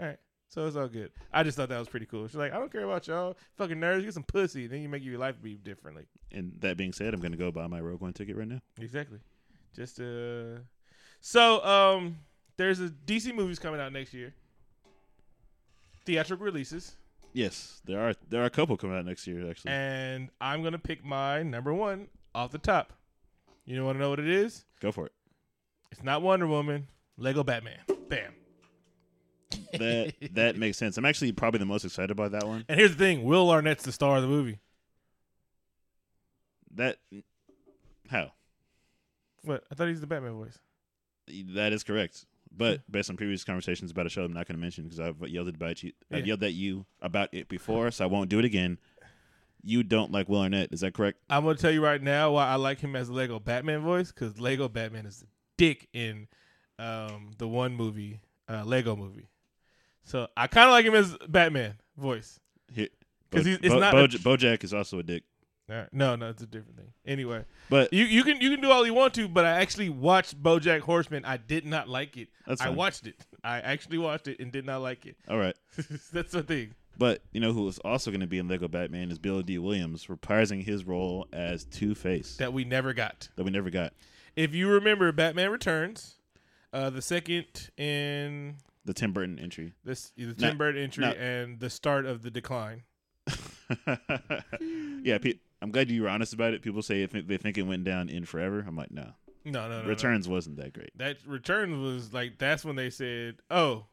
Speaker 2: All right." So it's all good. I just thought that was pretty cool. She's like, I don't care about y'all. Fucking nerds, get some pussy. Then you make your life be differently.
Speaker 1: And that being said, I'm going to go buy my Rogue One ticket right now.
Speaker 2: Exactly. Just uh so um there's a DC movies coming out next year. Theatrical releases.
Speaker 1: Yes, there are there are a couple coming out next year actually.
Speaker 2: And I'm gonna pick my number one off the top. You wanna know what it is?
Speaker 1: Go for it.
Speaker 2: It's not Wonder Woman, Lego Batman. Bam.
Speaker 1: That that makes sense. I'm actually probably the most excited about that one.
Speaker 2: And here's the thing, Will Arnett's the star of the movie.
Speaker 1: That how
Speaker 2: What? I thought he's the Batman voice.
Speaker 1: that is correct. But based on previous conversations about a show, I'm not going to mention because I've yelled about you. I've
Speaker 2: Yeah.
Speaker 1: yelled at you about it before, so I won't do it again. You don't like Will Arnett, is that correct?
Speaker 2: I'm gonna tell you right now why I like him as Lego Batman voice because Lego Batman is a dick in um, the one movie, uh, Lego movie. So I kind of like him as Batman voice. because
Speaker 1: Bo-
Speaker 2: he's- it's
Speaker 1: Bo-
Speaker 2: not
Speaker 1: Boj-
Speaker 2: a-
Speaker 1: BoJack is also a dick,
Speaker 2: right. No, no, it's a different thing. Anyway,
Speaker 1: but
Speaker 2: you you can you can do all you want to, but I actually watched BoJack Horseman. I did not like it.
Speaker 1: That's
Speaker 2: I
Speaker 1: fine.
Speaker 2: watched it. I actually watched it and did not like it.
Speaker 1: all right.
Speaker 2: That's the thing.
Speaker 1: But you know who is also going to be in Lego Batman is Billy Dee Williams, reprising his role as Two Face that,
Speaker 2: we never got.
Speaker 1: That we never got.
Speaker 2: If you remember, Batman Returns, uh, the second in
Speaker 1: The Tim Burton entry.
Speaker 2: this the Tim Burton entry
Speaker 1: no.
Speaker 2: and the start of the decline.
Speaker 1: yeah, pe- I'm glad you were honest about it. People say if they think it went down in forever. I'm like, no.
Speaker 2: No, no, no. no.
Speaker 1: Returns wasn't that great.
Speaker 2: That Returns was like that's when they said, "Oh,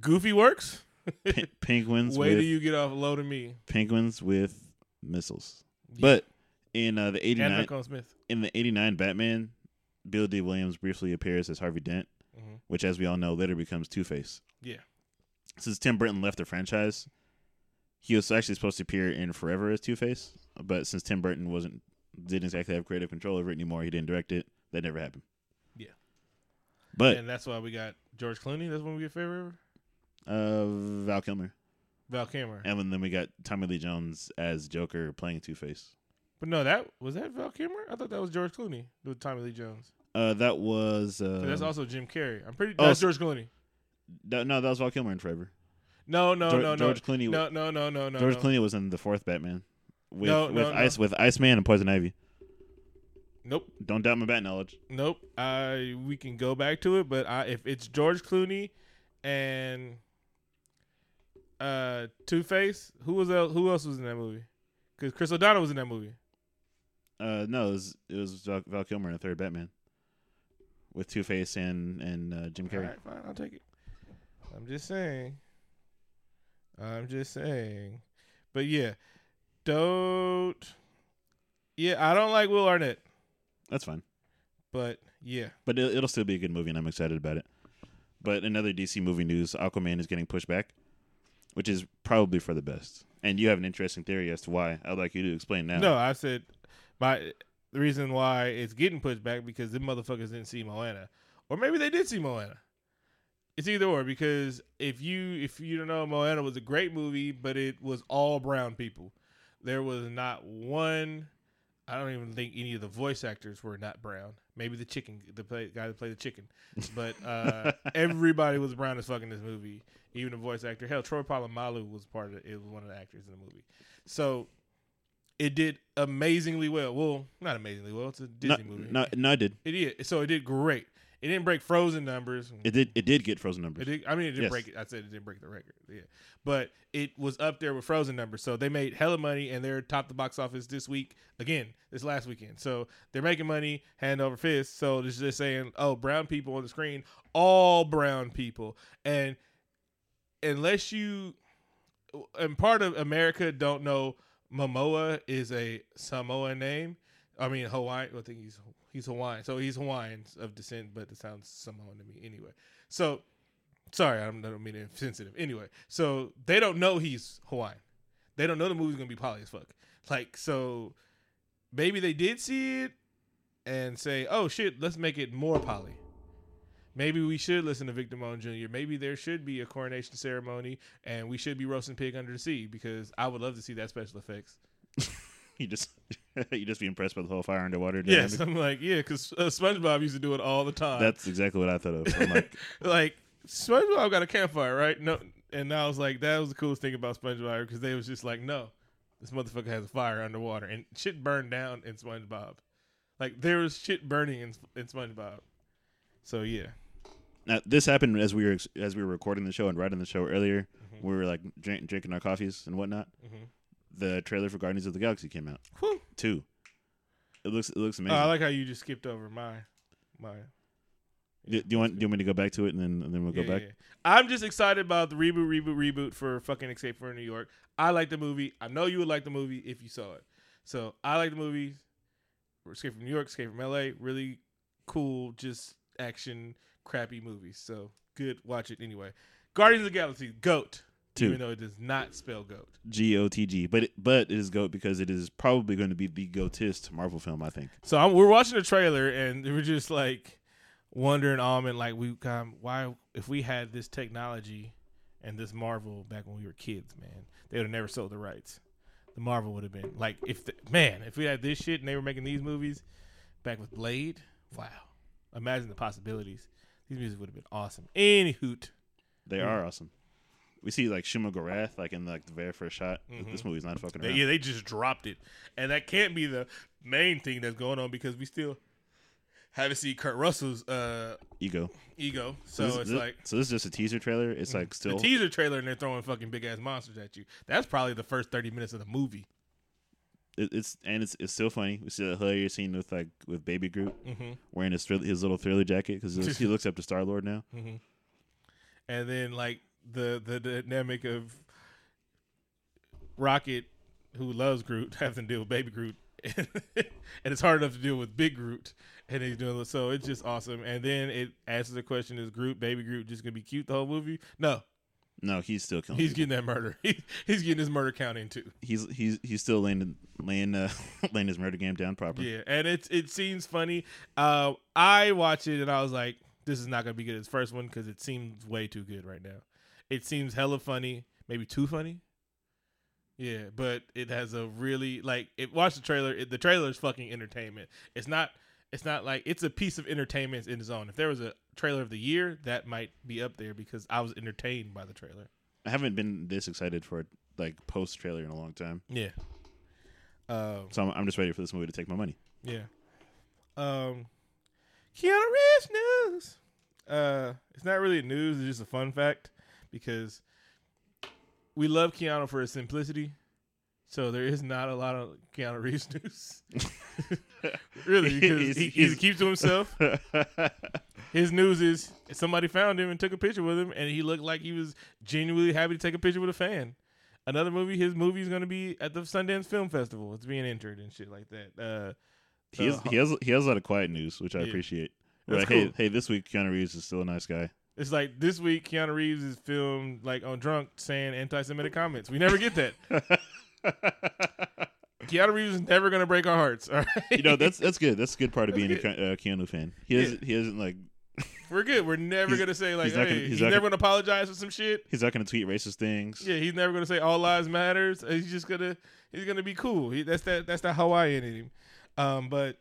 Speaker 2: Goofy works."
Speaker 1: Pe- penguins
Speaker 2: Wait till you get off low to me.
Speaker 1: penguins with missiles.
Speaker 2: Yeah.
Speaker 1: But in uh, the 89
Speaker 2: Malcolm Smith.
Speaker 1: in the 89 Batman, Billy Dee Williams briefly appears as Harvey Dent,
Speaker 2: Mhm.
Speaker 1: which as we all know later becomes Two-Face.
Speaker 2: Yeah.
Speaker 1: Since Tim Burton left the franchise, he was actually supposed to appear in Forever as Two-Face, but since Tim Burton wasn't didn't exactly have creative control over it anymore, he didn't direct it. That never happened.
Speaker 2: Yeah.
Speaker 1: But
Speaker 2: and that's why we got George Clooney. That's when we get Forever.
Speaker 1: uh, Val Kilmer,
Speaker 2: Val Kilmer.
Speaker 1: and then we got Tommy Lee Jones as Joker playing Two-Face.
Speaker 2: But no, that was that Val Kilmer. I thought that was George Clooney with Tommy Lee Jones.
Speaker 1: Uh, that was uh,
Speaker 2: that's also Jim Carrey. I'm pretty.
Speaker 1: oh,
Speaker 2: that's George Clooney.
Speaker 1: that- no, that was Val Kilmer in Forever.
Speaker 2: No, no,
Speaker 1: George,
Speaker 2: no, no,
Speaker 1: George Clooney.
Speaker 2: no, no, no, no, no.
Speaker 1: George
Speaker 2: no.
Speaker 1: Clooney was in the fourth Batman with
Speaker 2: No,
Speaker 1: with
Speaker 2: no, no.
Speaker 1: ice with Iceman and Poison Ivy.
Speaker 2: Nope,
Speaker 1: Don't doubt my bat knowledge.
Speaker 2: nope. I we can go back to it, but I, if it's George Clooney and uh Two Face, who was else, who else was in that movie? Because Chris O'Donnell was in that movie.
Speaker 1: Uh, no, it was, it was Val, Val Kilmer in the third Batman with Two Face and and uh, Jim Carrey.
Speaker 2: right, fine, I'll take it. I'm just saying. I'm just saying. But yeah, don't. Yeah, I don't like Will Arnett,
Speaker 1: That's fine,
Speaker 2: but yeah,
Speaker 1: but it, it'll still be a good movie, and I'm excited about it. But another DC movie news: Aquaman is getting pushed back, which is probably for the best. And you have an interesting theory as to why. I'd like you to explain now.
Speaker 2: no, I said my the reason why it's getting pushed back because the motherfuckers didn't see Moana, or maybe they did see Moana. It's either or because if you if you don't know, Moana was a great movie, but it was all brown people. There was not one. I don't even think any of the voice actors were not brown. Maybe the chicken, the play, guy that played the chicken, but uh, everybody was brown as fuck in this movie. Even the voice actor. Hell, Troy Polamalu was part of it. Was one of the actors in the movie. So it did amazingly well. Well, not amazingly well. It's a
Speaker 1: no,
Speaker 2: Disney movie.
Speaker 1: no, no, it did.
Speaker 2: It did. So it did great. It didn't break Frozen numbers.
Speaker 1: It did. It did get Frozen numbers.
Speaker 2: It did, I mean, it didn't
Speaker 1: Yes.
Speaker 2: break it. I said it didn't break the record. Yeah, but it was up there with Frozen numbers. So they made hella money, and they're top the box office this week again. This last weekend, so they're making money hand over fist. So it's just saying, oh, brown people on the screen, all brown people, and unless you and part of America don't know Momoa is a Samoan name. I mean Hawaii. I think he's he's Hawaiian. So he's Hawaiian of descent, but it sounds Samoan to me anyway. So sorry, I don't mean to be sensitive. Anyway, so they don't know he's Hawaiian. They don't know the movie's gonna be poly as fuck. Like so, maybe they did see it and say, "Oh shit, let's make it more poly." Maybe we should listen to Victor Moan Jr. Maybe there should be a coronation ceremony and we should be roasting pig under the sea because I would love to see that special effects.
Speaker 1: You just you just be impressed by the whole fire underwater.
Speaker 2: Yes. I'm like, yeah, because uh, SpongeBob used to do it all the time.
Speaker 1: That's exactly what I thought of. I'm like,
Speaker 2: like SpongeBob got a campfire, right? No, and I was like, that was the coolest thing about SpongeBob because they was just like, no, this motherfucker has a fire underwater and shit burned down in SpongeBob. Like there was shit burning in, in SpongeBob. So yeah,
Speaker 1: now, this happened as we were as we were recording the show and writing the show earlier.
Speaker 2: Mm-hmm.
Speaker 1: We were like drink, drinking our coffees and whatnot.
Speaker 2: Mm Mhm.
Speaker 1: The trailer for Guardians of the Galaxy came out.
Speaker 2: Whew.
Speaker 1: Two. It looks it looks
Speaker 2: Oh,
Speaker 1: amazing.
Speaker 2: I like how you just skipped over my my.
Speaker 1: do, do you want do you want me to go back to it and then and then we'll go
Speaker 2: Yeah,
Speaker 1: back?
Speaker 2: yeah. I'm just excited about the reboot, reboot, reboot for fucking Escape from New York. I like the movie. I know you would like the movie if you saw it. So I like the movie. Escape from New York, Escape from LA. Really cool, just action, crappy movies. So good. Watch it anyway. Guardians of the Galaxy, GOAT.
Speaker 1: Two.
Speaker 2: Even though it does not spell GOAT.
Speaker 1: G O T G. But it, but it is goat because it is probably going to be the goatist Marvel film. I think.
Speaker 2: So I'm, we're watching the trailer and we're just like wondering, almond, like we um, why if we had this technology and this Marvel back when we were kids, man, they would have never sold the rights. The Marvel would have been like if the, man, if we had this shit and they were making these movies back with Blade, wow, imagine the possibilities. These movies would have been awesome. Any hoot,
Speaker 1: They are awesome. We see like Shuma Gorath like in like the very first shot.
Speaker 2: Mm-hmm.
Speaker 1: This movie's not fucking around.
Speaker 2: yeah, they just dropped it, and that can't be the main thing that's going on because we still haven't seen Kurt Russell's uh,
Speaker 1: Ego.
Speaker 2: ego. So
Speaker 1: this,
Speaker 2: it's
Speaker 1: this-
Speaker 2: like
Speaker 1: so this is just a teaser trailer. It's like
Speaker 2: the
Speaker 1: still
Speaker 2: teaser trailer and they're throwing fucking big ass monsters at you. That's probably the first thirty minutes of the movie.
Speaker 1: it, it's and it's it's still funny. We see that hilarious scene with like with Baby Groot
Speaker 2: Mm-hmm.
Speaker 1: wearing his his little thriller jacket because he looks up to Star Lord now.
Speaker 2: Mm-hmm. And then like the the dynamic of Rocket, who loves Groot, having to deal with Baby Groot, and it's hard enough to deal with Big Groot, and he's doing so. It's just awesome. And then it answers the question: Is Groot, Baby Groot, just gonna be cute the whole movie? No,
Speaker 1: No, he's still killing.
Speaker 2: he's
Speaker 1: people.
Speaker 2: getting that murder. He, he's getting his murder count in too.
Speaker 1: he's he's he's still laying laying uh, laying his murder game down proper.
Speaker 2: Yeah, and it it seems funny. Uh, I watched it and I was like, this is not gonna be good as first one because it seems way too good right now. It seems hella funny, maybe too funny. Yeah, but it has a really like. It watch the trailer. It, the trailer is fucking entertainment. It's not. It's not like it's a piece of entertainment in its own. If there was a trailer of the year, that might be up there because I was entertained by the trailer.
Speaker 1: I haven't been this excited for like post trailer in a long time.
Speaker 2: Yeah. Um.
Speaker 1: So I'm, I'm just ready for this movie to take my money.
Speaker 2: Yeah. Um Keanu Reeves news. Uh it's not really news, it's just a fun fact because we love Keanu for his simplicity. So there is not a lot of Keanu Reeves news. really, because
Speaker 1: He's-
Speaker 2: he, he keeps to himself. His news is somebody found him and took a picture with him, and he looked like he was genuinely happy to take a picture with a fan. Another movie, his movie is going to be at the Sundance Film Festival. It's being entered and shit like that. Uh,
Speaker 1: he has he has he has a lot of quiet news, which I
Speaker 2: Yeah.
Speaker 1: appreciate. Like, hey, hey, this week Keanu Reeves is still a nice guy.
Speaker 2: It's like this week, Keanu Reeves is filmed like on drunk saying anti-Semitic comments. We never get that. Keanu Reeves is never gonna break our hearts. All right,
Speaker 1: you know that's that's good. That's a good part of
Speaker 2: That's
Speaker 1: being a Ke- uh, Keanu fan. He
Speaker 2: Yeah.
Speaker 1: hasn't he hasn't like
Speaker 2: we're good. We're never gonna say like,
Speaker 1: he's
Speaker 2: hey,
Speaker 1: gonna- he's
Speaker 2: he's, never
Speaker 1: gonna-
Speaker 2: gonna apologize for some shit.
Speaker 1: he's not going to tweet racist things.
Speaker 2: Yeah, he's never gonna say all lives matters. He's just gonna he's gonna be cool. He, that's that that's that Hawaiian in him. Um, but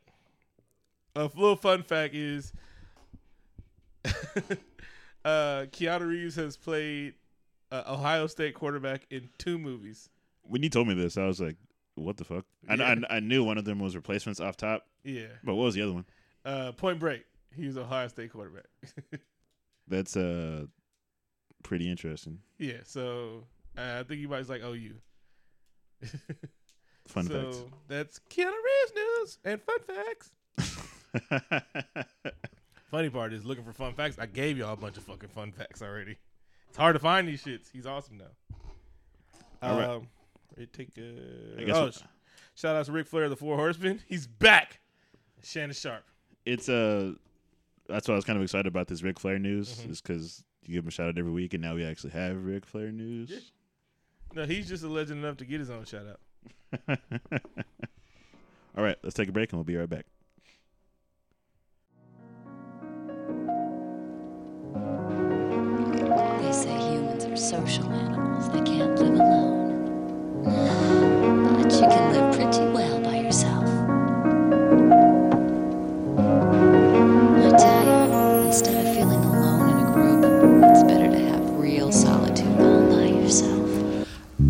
Speaker 2: a little fun fact is, uh, Keanu Reeves has played uh, Ohio State quarterback in two movies.
Speaker 1: When you told me this, I was like, "What the fuck?" I,
Speaker 2: Yeah.
Speaker 1: I, I knew one of them was replacements off top,
Speaker 2: Yeah,
Speaker 1: but what was the other one?
Speaker 2: uh, Point Break. He was Ohio State quarterback.
Speaker 1: That's uh pretty interesting.
Speaker 2: yeah, so uh, I think he might like OU.
Speaker 1: Fun
Speaker 2: so that's Keanu Reeves news and fun facts. Funny part is looking for fun facts. I gave y'all a bunch of fucking fun facts already. It's hard to find these shits. He's awesome now.
Speaker 1: All right.
Speaker 2: Um, it take uh,
Speaker 1: I guess
Speaker 2: oh, sh- shout out to Ric Flair, the Four Horsemen. He's back. Shannon Sharpe.
Speaker 1: it's uh that's why I was kind of excited about this Ric Flair news,
Speaker 2: Mhm.
Speaker 1: is because you give him a shout out every week, and now we actually have Ric Flair news.
Speaker 2: Yeah. No, he's just a legend enough to get his own shout out.
Speaker 1: All right, let's take a break, and we'll be right back.
Speaker 4: Social animals. Can't live alone. But you can live pretty well by yourself. I tell you, instead of feeling alone in a group, it's better to have real solitude all by yourself.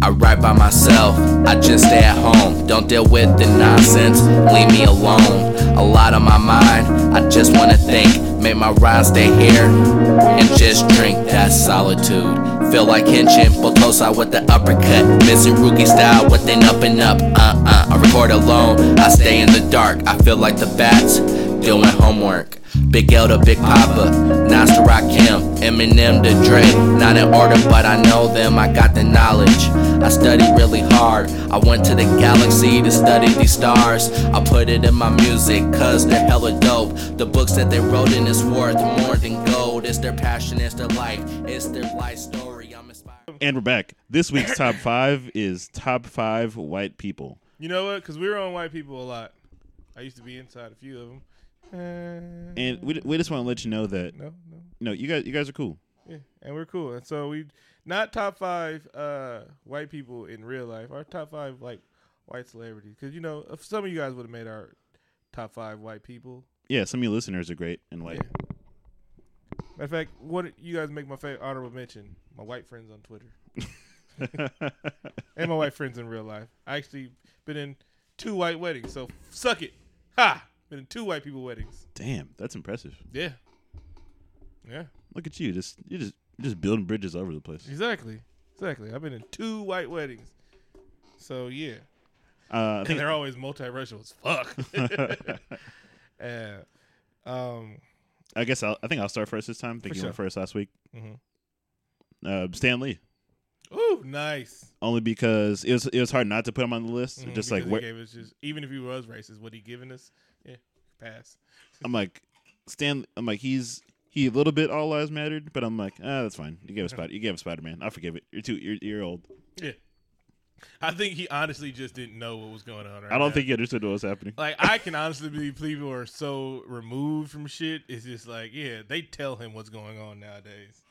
Speaker 3: I write by myself, I just stay at home. Don't deal with the nonsense, leave me alone. A lot on my mind, I just wanna think. Make my ride stay here and just drink that solitude. Feel like Henshin, but close out with the uppercut. Missing rookie style with an up and up. Uh uh, I record alone, I stay in the dark. I feel like the bats doing homework. Big L to Big Papa, Nas to Rakim, Eminem to Dre. Not in order, but I know them, I got the knowledge. I study really hard. I went to the galaxy to study these stars. I put it in my music, cause they're hella dope. The books that they wrote in is worth more than gold. It's their passion, it's their life, it's their life story. I'm inspired.
Speaker 1: And we're back. This week's top five is top five white people.
Speaker 2: You know what? Because we were on white people a lot. I used to be inside a few of them.
Speaker 1: And we, we just want to let you know that
Speaker 2: no, no,
Speaker 1: no, you guys you guys are cool.
Speaker 2: yeah, and we're cool. And so we not top five uh white people in real life. Our top five like white celebrities. Because you know, if some of you guys would have made our top five white people.
Speaker 1: Yeah, some of you listeners are great and white.
Speaker 2: Yeah. Matter of fact, what you guys make my favorite honorable mention? My white friends on Twitter and my white friends in real life. I actually been in two white weddings, so suck it. Ha! Been in two white people weddings.
Speaker 1: Damn, that's impressive.
Speaker 2: Yeah. Yeah.
Speaker 1: Look at you, just you just just building bridges over the place.
Speaker 2: Exactly. Exactly. I've been in two white weddings. So yeah.
Speaker 1: Uh, I
Speaker 2: And
Speaker 1: think
Speaker 2: they're always multiracial as fuck. uh, um
Speaker 1: I guess I'll, I think I'll start first this time. I think
Speaker 2: For
Speaker 1: you went first last week.
Speaker 2: mhm.
Speaker 1: Uh, Stan Lee,
Speaker 2: Ooh, nice.
Speaker 1: only because it was it was hard not to put him on the list.
Speaker 2: Mhm,
Speaker 1: Just like where
Speaker 2: he gave us just even if he was racist, what he given us, yeah, pass.
Speaker 1: I'm like Stan. I'm like he's he a little bit all lives mattered, but I'm like ah that's fine. You gave a Spider. You gave a Spider Man. I forgive it. You're too you're, you're old.
Speaker 2: Yeah. I think he honestly just didn't know what was going on. Right
Speaker 1: I don't
Speaker 2: now.
Speaker 1: think he understood what was happening.
Speaker 2: Like I can honestly believe people are so removed from shit. It's just like, yeah, they tell him what's going on nowadays.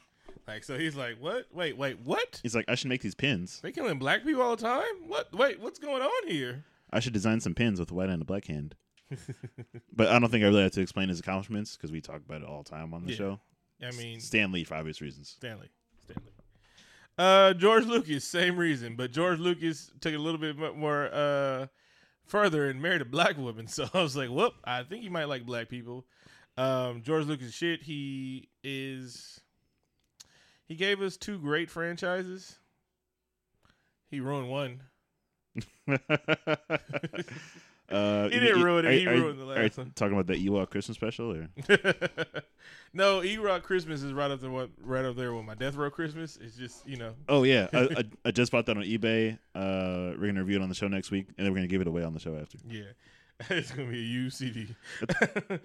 Speaker 2: Like, so he's like, what? Wait, wait, what?
Speaker 1: He's like I should make these pins.
Speaker 2: They killing black people all the time? What? Wait, what's going on here?
Speaker 1: I should design some pins with a white and a black hand. but I don't think I really have to explain his accomplishments because we talk about it all the time on the
Speaker 2: Yeah.
Speaker 1: show.
Speaker 2: I mean,
Speaker 1: Stan Lee for obvious reasons.
Speaker 2: Stan Lee, Stanley. Uh, George Lucas, same reason, but George Lucas took it a little bit more uh further and married a black woman. So I was like, whoop, I think he might like black people. Um, George Lucas shit. He is. He gave us two great franchises. He ruined one.
Speaker 1: uh,
Speaker 2: He didn't ruin it.
Speaker 1: are-
Speaker 2: He
Speaker 1: are you-
Speaker 2: ruined the last one.
Speaker 1: Talking about that Ewok Christmas special, or
Speaker 2: no, E Rock Christmas is right up there. What right up there with my Death Row Christmas. It's just you know.
Speaker 1: oh yeah, I, I, I just bought that on eBay. Uh, we're gonna review it on the show next week, and then we're gonna give it away on the show after.
Speaker 2: Yeah, it's gonna be a used CD.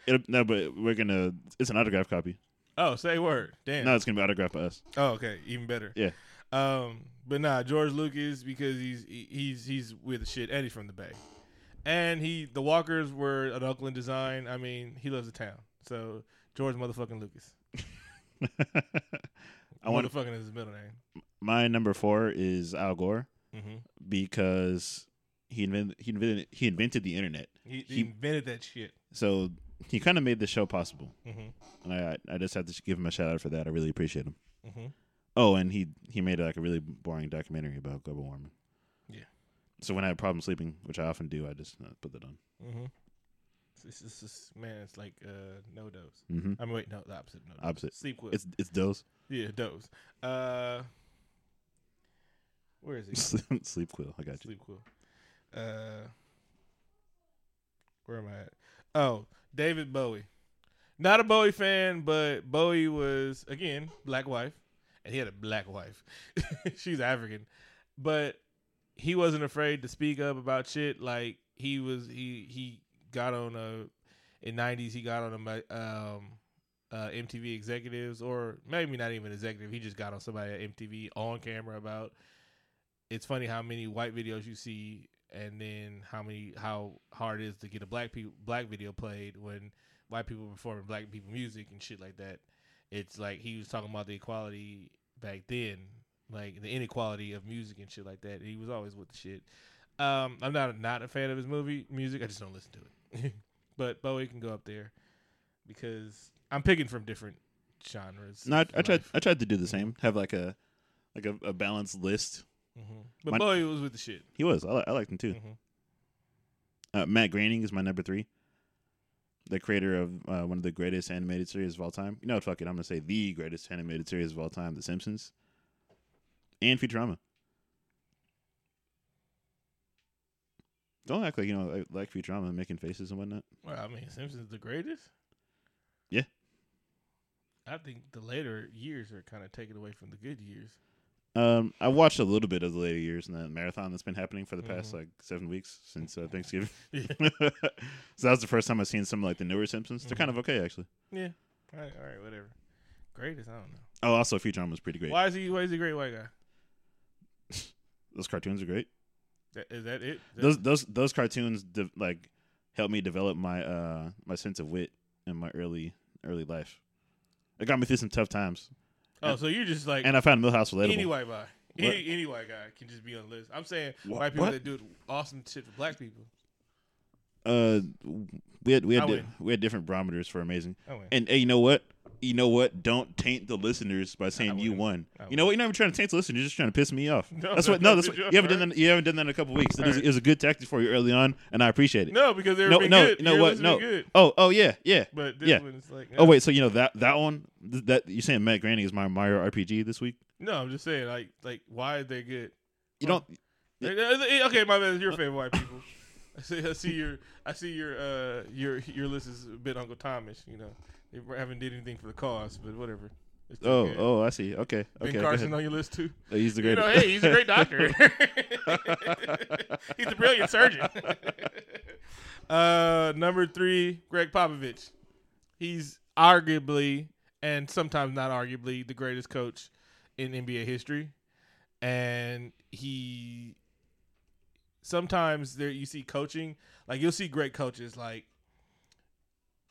Speaker 1: It, no, but we're gonna. It's an autograph copy.
Speaker 2: oh, say word. Damn.
Speaker 1: No, it's gonna be autographed by us.
Speaker 2: Oh, okay, even better.
Speaker 1: Yeah.
Speaker 2: Um, but nah, George Lucas because he's he- he's he's with the shit, and he's from the Bay, and he the Walkers were an Oakland design. I mean, he loves the town, so George motherfucking Lucas.
Speaker 1: I want
Speaker 2: motherfucking is his middle name.
Speaker 1: my number four is Al Gore
Speaker 2: Mm-hmm.
Speaker 1: because he invented he invented he invented the internet.
Speaker 2: He, he
Speaker 1: He-
Speaker 2: invented that shit.
Speaker 1: So he kind of made the show possible,
Speaker 2: Mm-hmm.
Speaker 1: and I I just have to give him a shout out for that. I really appreciate him.
Speaker 2: Mm-hmm.
Speaker 1: Oh, and he he made like a really boring documentary about global warming. So when I have problems sleeping, which I often do, I just uh, put that on.
Speaker 2: Mm-hmm. This is man. It's like uh, NoDoz.
Speaker 1: hmm
Speaker 2: I mean, wait, no, the opposite. NoDoz.
Speaker 1: Opposite.
Speaker 2: Sleep quill.
Speaker 1: It's it's dose.
Speaker 2: yeah, dose. Uh, where is he?
Speaker 1: Sleep, sleep quill. I got you.
Speaker 2: Sleep quill. Uh, where am I at? Oh, David Bowie. Not a Bowie fan, but Bowie was again black wife, and he had a black wife. She's African, but he wasn't afraid to speak up about shit. Like he was, he he got on a in '90s he got on a um, uh, MTV executives, or maybe not even executive. He just got on somebody at MTV on camera about. It's funny how many white videos you see, and then how many how hard it is to get a black people black video played when white people performing black people music and shit like that. It's like he was talking about the equality back then, like the inequality of music and shit like that. He was always with the shit. Um, I'm not not a fan of his movie music. I just don't listen to it. but Bowie can go up there because I'm picking from different genres.
Speaker 1: No, I, I tried. I tried to do the same. Have like a like a, a balanced list.
Speaker 2: Mhm. But
Speaker 1: My-
Speaker 2: Bowie was with the shit.
Speaker 1: He was. I, I liked him too.
Speaker 2: Mhm.
Speaker 1: Uh, Matt Groening is my number three. The creator of uh, one of the greatest animated series of all time. You know, what, fuck it. I'm gonna say the greatest animated series of all time, The Simpsons, and Futurama. Don't act like you know like, like Futurama, making faces and whatnot.
Speaker 2: Well, I mean, Simpsons the greatest.
Speaker 1: Yeah.
Speaker 2: I think the later years are kind of taken away from the good years.
Speaker 1: Um, I watched a little bit of the later years in that marathon that's been happening for the past
Speaker 2: Mhm.
Speaker 1: like seven weeks since uh, Thanksgiving. So that was the first time I've seen some like the newer Simpsons. They're kind
Speaker 2: Mm-hmm.
Speaker 1: of okay actually.
Speaker 2: Yeah. All right, all right, whatever. Greatest, I don't know.
Speaker 1: Oh, also Futurama was pretty great.
Speaker 2: Why is he? Why is he a great white guy?
Speaker 1: Those cartoons are great.
Speaker 2: That, is that it?
Speaker 1: Those those those cartoons de- like helped me develop my uh my sense of wit in my early early life. It got me through some tough times,
Speaker 2: oh, so you're just like
Speaker 1: and I found Milhouse relatable.
Speaker 2: any white guy. Any, any white guy can just be on the list. I'm saying
Speaker 1: Wha-
Speaker 2: white people
Speaker 1: what?
Speaker 2: that do awesome shit for black people.
Speaker 1: Uh, we had we had di- we had different barometers for amazing. And hey, you know what? You know what? Don't taint the listeners by saying you won. You know what? You're not even trying to taint the listeners. You're just trying to piss me off.
Speaker 2: No,
Speaker 1: that's what. No, that's what, you haven't done that. You haven't done that in a couple weeks. It was, it was a good tactic for you early on, and I appreciate it.
Speaker 2: No, because they're
Speaker 1: no,
Speaker 2: been
Speaker 1: no,
Speaker 2: good.
Speaker 1: you know what? No.
Speaker 2: good.
Speaker 1: Oh, oh yeah, yeah.
Speaker 2: But this
Speaker 1: yeah.
Speaker 2: one's like,
Speaker 1: Oh wait, so you know that that one th- that you're saying Matt Groening is my Mario RPG this week?
Speaker 2: no, I'm just saying, like, like why are they good?
Speaker 1: You
Speaker 2: Well,
Speaker 1: don't.
Speaker 2: Uh, uh, uh, okay, my bad. It's your favorite white people. I see. I see your. I see your. Uh, your your list is a bit Uncle Thomas. You know, they haven't did anything for the cause, but whatever.
Speaker 1: Oh,
Speaker 2: good.
Speaker 1: oh, I see. Okay,
Speaker 2: Ben
Speaker 1: okay. go
Speaker 2: Carson on your list too.
Speaker 1: Uh, he's the
Speaker 2: You know, hey, he's a great doctor. he's a brilliant surgeon. uh, number three, Gregg Popovich. He's arguably, and sometimes not arguably, the greatest coach in NBA history. And he sometimes there you see coaching, like you'll see great coaches like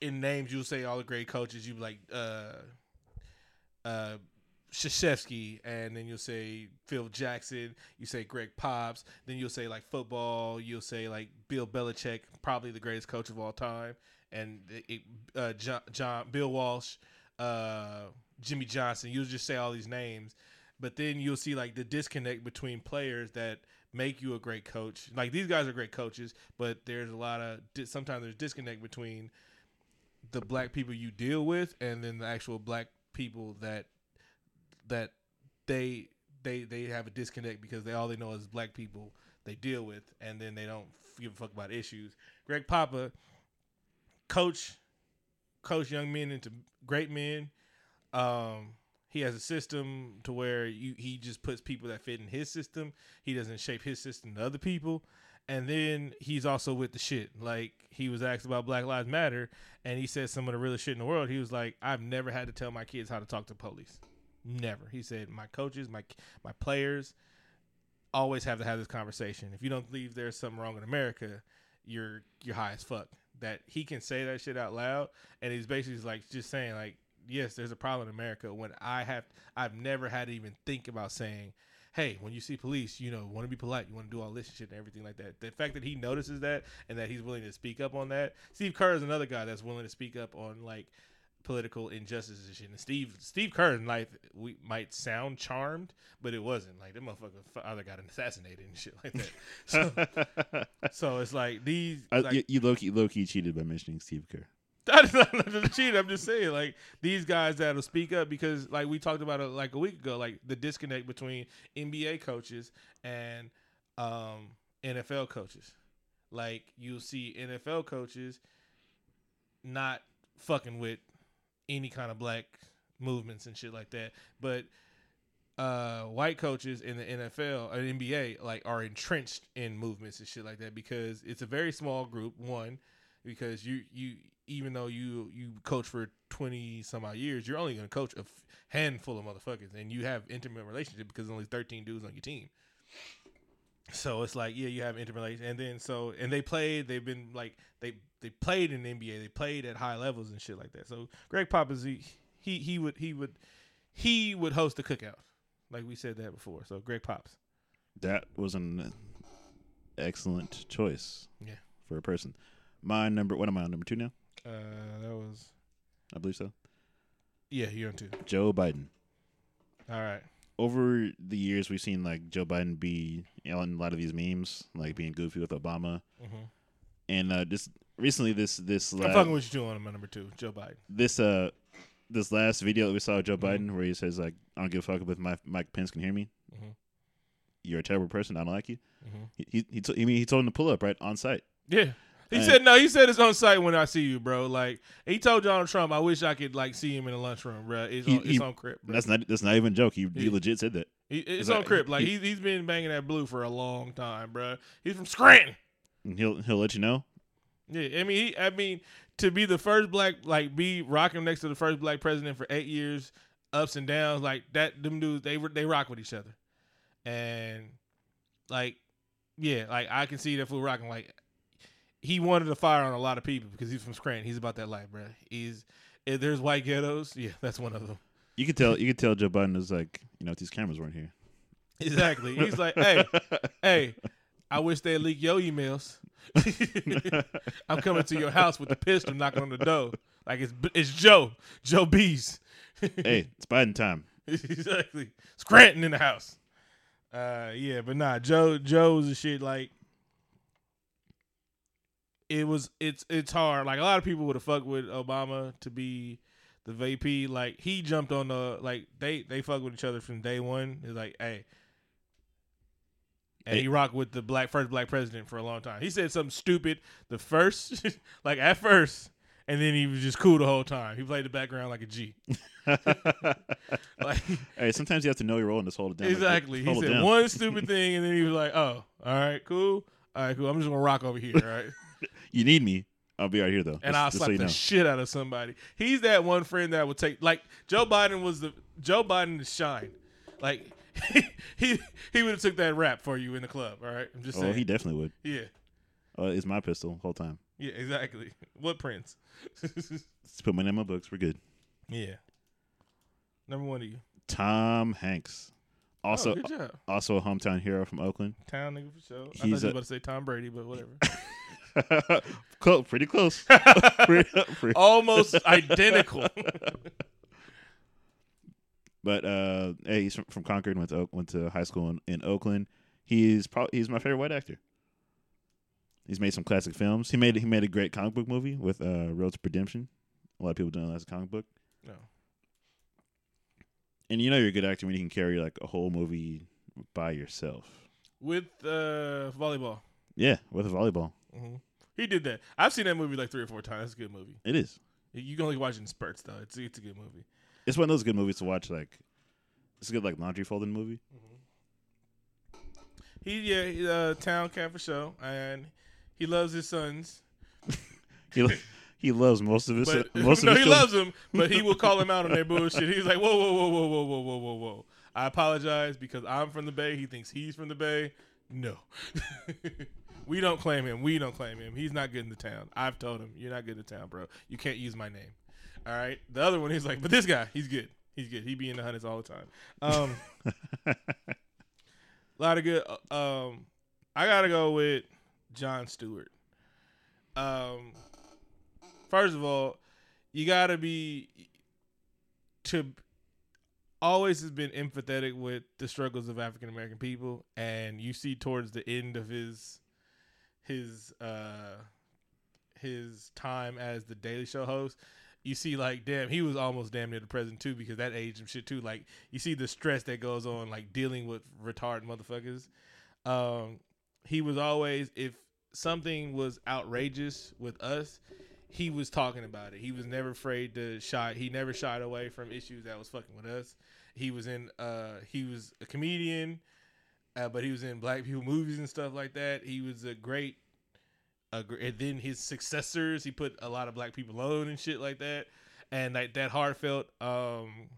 Speaker 2: in names you'll say all the great coaches, you like uh uh Krzyzewski, and then you'll say Phil Jackson, you say Greg Pops, then you'll say like football, you'll say like Bill Belichick, probably the greatest coach of all time, and it, uh, John, John Bill Walsh, uh, Jimmy Johnson. You'll just say all these names, but then you'll see like the disconnect between players that make you a great coach. Like these guys are great coaches, but there's a lot of sometimes there's disconnect between the black people you deal with and then the actual black people that that they they they have a disconnect because they all they know is black people they deal with and then they don't give a fuck about issues. Greg Papa coach coach young men into great men. Um he has a system to where you he just puts people that fit in his system. He doesn't shape his system to other people. And then he's also with the shit. Like he was asked about Black Lives Matter, and he said some of the realest shit in the world. He was like, "I've never had to tell my kids how to talk to police. Never." He said, "My coaches, my my players, always have to have this conversation. If you don't believe there's something wrong in America, you're you're high as fuck." That he can say that shit out loud, and he's basically like just saying like, "Yes, there's a problem in America." When I have, I've never had to even think about saying hey, when you see police, you know, want to be polite, you want to do all this shit and everything like that. The fact that he notices that and that he's willing to speak up on that. Steve Kerr is another guy that's willing to speak up on like political injustices and shit. And Steve Steve Kerr in life we might sound charmed, but it wasn't. Like that motherfucker father got assassinated and shit like that. So, so it's like these
Speaker 1: I,
Speaker 2: like,
Speaker 1: you, you low key low key cheated by mentioning Steve Kerr.
Speaker 2: That's not the cheat. I'm just saying, like these guys that'll speak up because, like we talked about like a week ago, like the disconnect between NBA coaches and um, NFL coaches. Like you'll see NFL coaches not fucking with any kind of black movements and shit like that, but uh, white coaches in the NFL or NBA like are entrenched in movements and shit like that because it's a very small group. One, because you you even though you you coach for twenty some odd years, you're only gonna coach a f- handful of motherfuckers, and you have intimate relationship because there's only thirteen dudes on your team. So it's like, yeah, you have intimate relations, and then so and they played. They've been like they they played in the NBA. They played at high levels and shit like that. So Gregg Popovich, he he, he would he would he would host a cookout, like we said that before. So Greg Pops.
Speaker 1: That was an excellent choice.
Speaker 2: Yeah.
Speaker 1: For a person. My number. What am I on number two now?
Speaker 2: Uh, that was
Speaker 1: I believe so.
Speaker 2: yeah, you're on two.
Speaker 1: Joe Biden.
Speaker 2: All right.
Speaker 1: Over the years, we've seen like Joe Biden be you know, in a lot of these memes, like being goofy with Obama,
Speaker 2: Mhm.
Speaker 1: and uh, just recently, this this
Speaker 2: I'm fucking with you too on my number two, Joe Biden.
Speaker 1: this uh this last video that we saw of Joe
Speaker 2: Mhm.
Speaker 1: Biden where he says like I don't give a fuck if my Mike Pence can hear me.
Speaker 2: Mhm.
Speaker 1: You're a terrible person. I don't like you.
Speaker 2: Mhm.
Speaker 1: He he he, t- I mean, he told him to pull up right on sight.
Speaker 2: Yeah. He said no. He said it's on sight when I see you, bro. Like he told Donald Trump, I wish I could like see him in the lunchroom, bro. It's
Speaker 1: He-
Speaker 2: on, it's
Speaker 1: he-
Speaker 2: on Crip, bro.
Speaker 1: That's not that's not even a joke. He, he
Speaker 2: Yeah.
Speaker 1: legit said that.
Speaker 2: He, it's on
Speaker 1: like-
Speaker 2: Crip. Like
Speaker 1: he-
Speaker 2: he, he's been banging that blue for a long time, bro. He's from Scranton.
Speaker 1: He'll he'll let you know.
Speaker 2: Yeah, I mean, he, I mean, to be the first black, like, be rocking next to the first black president for eight years, ups and downs, like that. Them dudes, they they rock with each other, and like, yeah, like I can see that fool rocking. Like, he wanted to fire on a lot of people because he's from Scranton. He's about that life, bro. He's if there's white ghettos, yeah, that's one of them.
Speaker 1: You could tell you could tell Joe Biden is like you know if these cameras weren't here.
Speaker 2: Exactly. He's like, hey, hey, I wish they'd leak your emails. I'm coming to your house with a pistol knocking on the door. Like it's it's Joe. Joe Bees.
Speaker 1: hey, it's Biden time.
Speaker 2: exactly. Scranton in the house. Uh yeah, but nah, Joe Joe's a shit like it was it's it's hard. Like a lot of people would have fucked with Obama to be the VP. Like he jumped on the like they they fuck with each other from day one. It's like, hey. And he rocked with the black first black president for a long time. He said something stupid the first, like at first, and then he was just cool the whole time. He played the background like a G. Like
Speaker 1: hey, sometimes you have to know your role in this whole it down. like,
Speaker 2: exactly. He said one stupid thing, and then he was like, "Oh, all right, cool, all right, cool. I'm just gonna rock over here, all right."
Speaker 1: You need me. I'll be right here though.
Speaker 2: and
Speaker 1: just,
Speaker 2: I'll slap
Speaker 1: so
Speaker 2: the
Speaker 1: know.
Speaker 2: shit out of somebody. He's that one friend that would take like Joe Biden was the Joe Biden to shine. Like he he would have took that rap for you in the club. All right, I'm just
Speaker 1: oh, he definitely would.
Speaker 2: yeah,
Speaker 1: Uh, it's my pistol whole time.
Speaker 2: yeah, exactly. What Prince?
Speaker 1: Let's put my name in my books. We're good.
Speaker 2: yeah, number one of you.
Speaker 1: Tom Hanks, also
Speaker 2: oh, good job,
Speaker 1: also a hometown hero from Oakland.
Speaker 2: town nigga for sure. I thought
Speaker 1: He's
Speaker 2: you was
Speaker 1: a-
Speaker 2: about to say Tom Brady, but whatever.
Speaker 1: close, pretty close. Pretty- pretty-
Speaker 2: Almost identical.
Speaker 1: But uh, hey, he's from, from Concord. Went to Oak- went to high school in, in Oakland. He's probably he's my favorite white actor. He's made some classic films. He made he made a great comic book movie with uh, Road to Redemption. A lot of people don't know that's a comic book.
Speaker 2: no.
Speaker 1: And you know you're a good actor when you can carry like a whole movie by yourself.
Speaker 2: With uh, volleyball.
Speaker 1: Yeah, with a volleyball.
Speaker 2: Hmm He did that. I've seen that movie like three or four times. It's a good movie.
Speaker 1: It is.
Speaker 2: You can only watch it in spurts though. It's it's a good movie.
Speaker 1: It's one of those good movies to watch. Like it's a good like laundry folding movie.
Speaker 2: He yeah, he, uh, town cat for show, and he loves his sons.
Speaker 1: He he loves most of his
Speaker 2: But
Speaker 1: most
Speaker 2: no,
Speaker 1: of
Speaker 2: he
Speaker 1: children.
Speaker 2: loves them, but he will call them out on their bullshit. He's like, whoa, whoa, whoa, whoa, whoa, whoa, whoa, whoa, whoa. I apologize because I'm from the Bay. He thinks he's from the Bay. No, we don't claim him. We don't claim him. He's not good in the town. I've told him you're not good in the town, bro. You can't use my name. All right. The other one, he's like, but this guy, he's good. He's good. He be in the hundreds all the time. Um, a lot of good. uh, Um, I gotta go with Jon Stewart. Um, first of all, you gotta be to always has been empathetic with the struggles of African American people, and you see towards the end of his his uh his time as the Daily Show host, you see like damn he was almost damn near the president too because that aged him shit too. Like you see the stress that goes on like dealing with retarded motherfuckers. Um, he was always if something was outrageous with us, he was talking about it. He was never afraid to shy. He never shied away from issues that was fucking with us. He was in. Uh, he was a comedian, uh, but he was in black people movies and stuff like that. He was a great agr- and then his successors, he put a lot of black people on and shit like that, and like that heartfelt um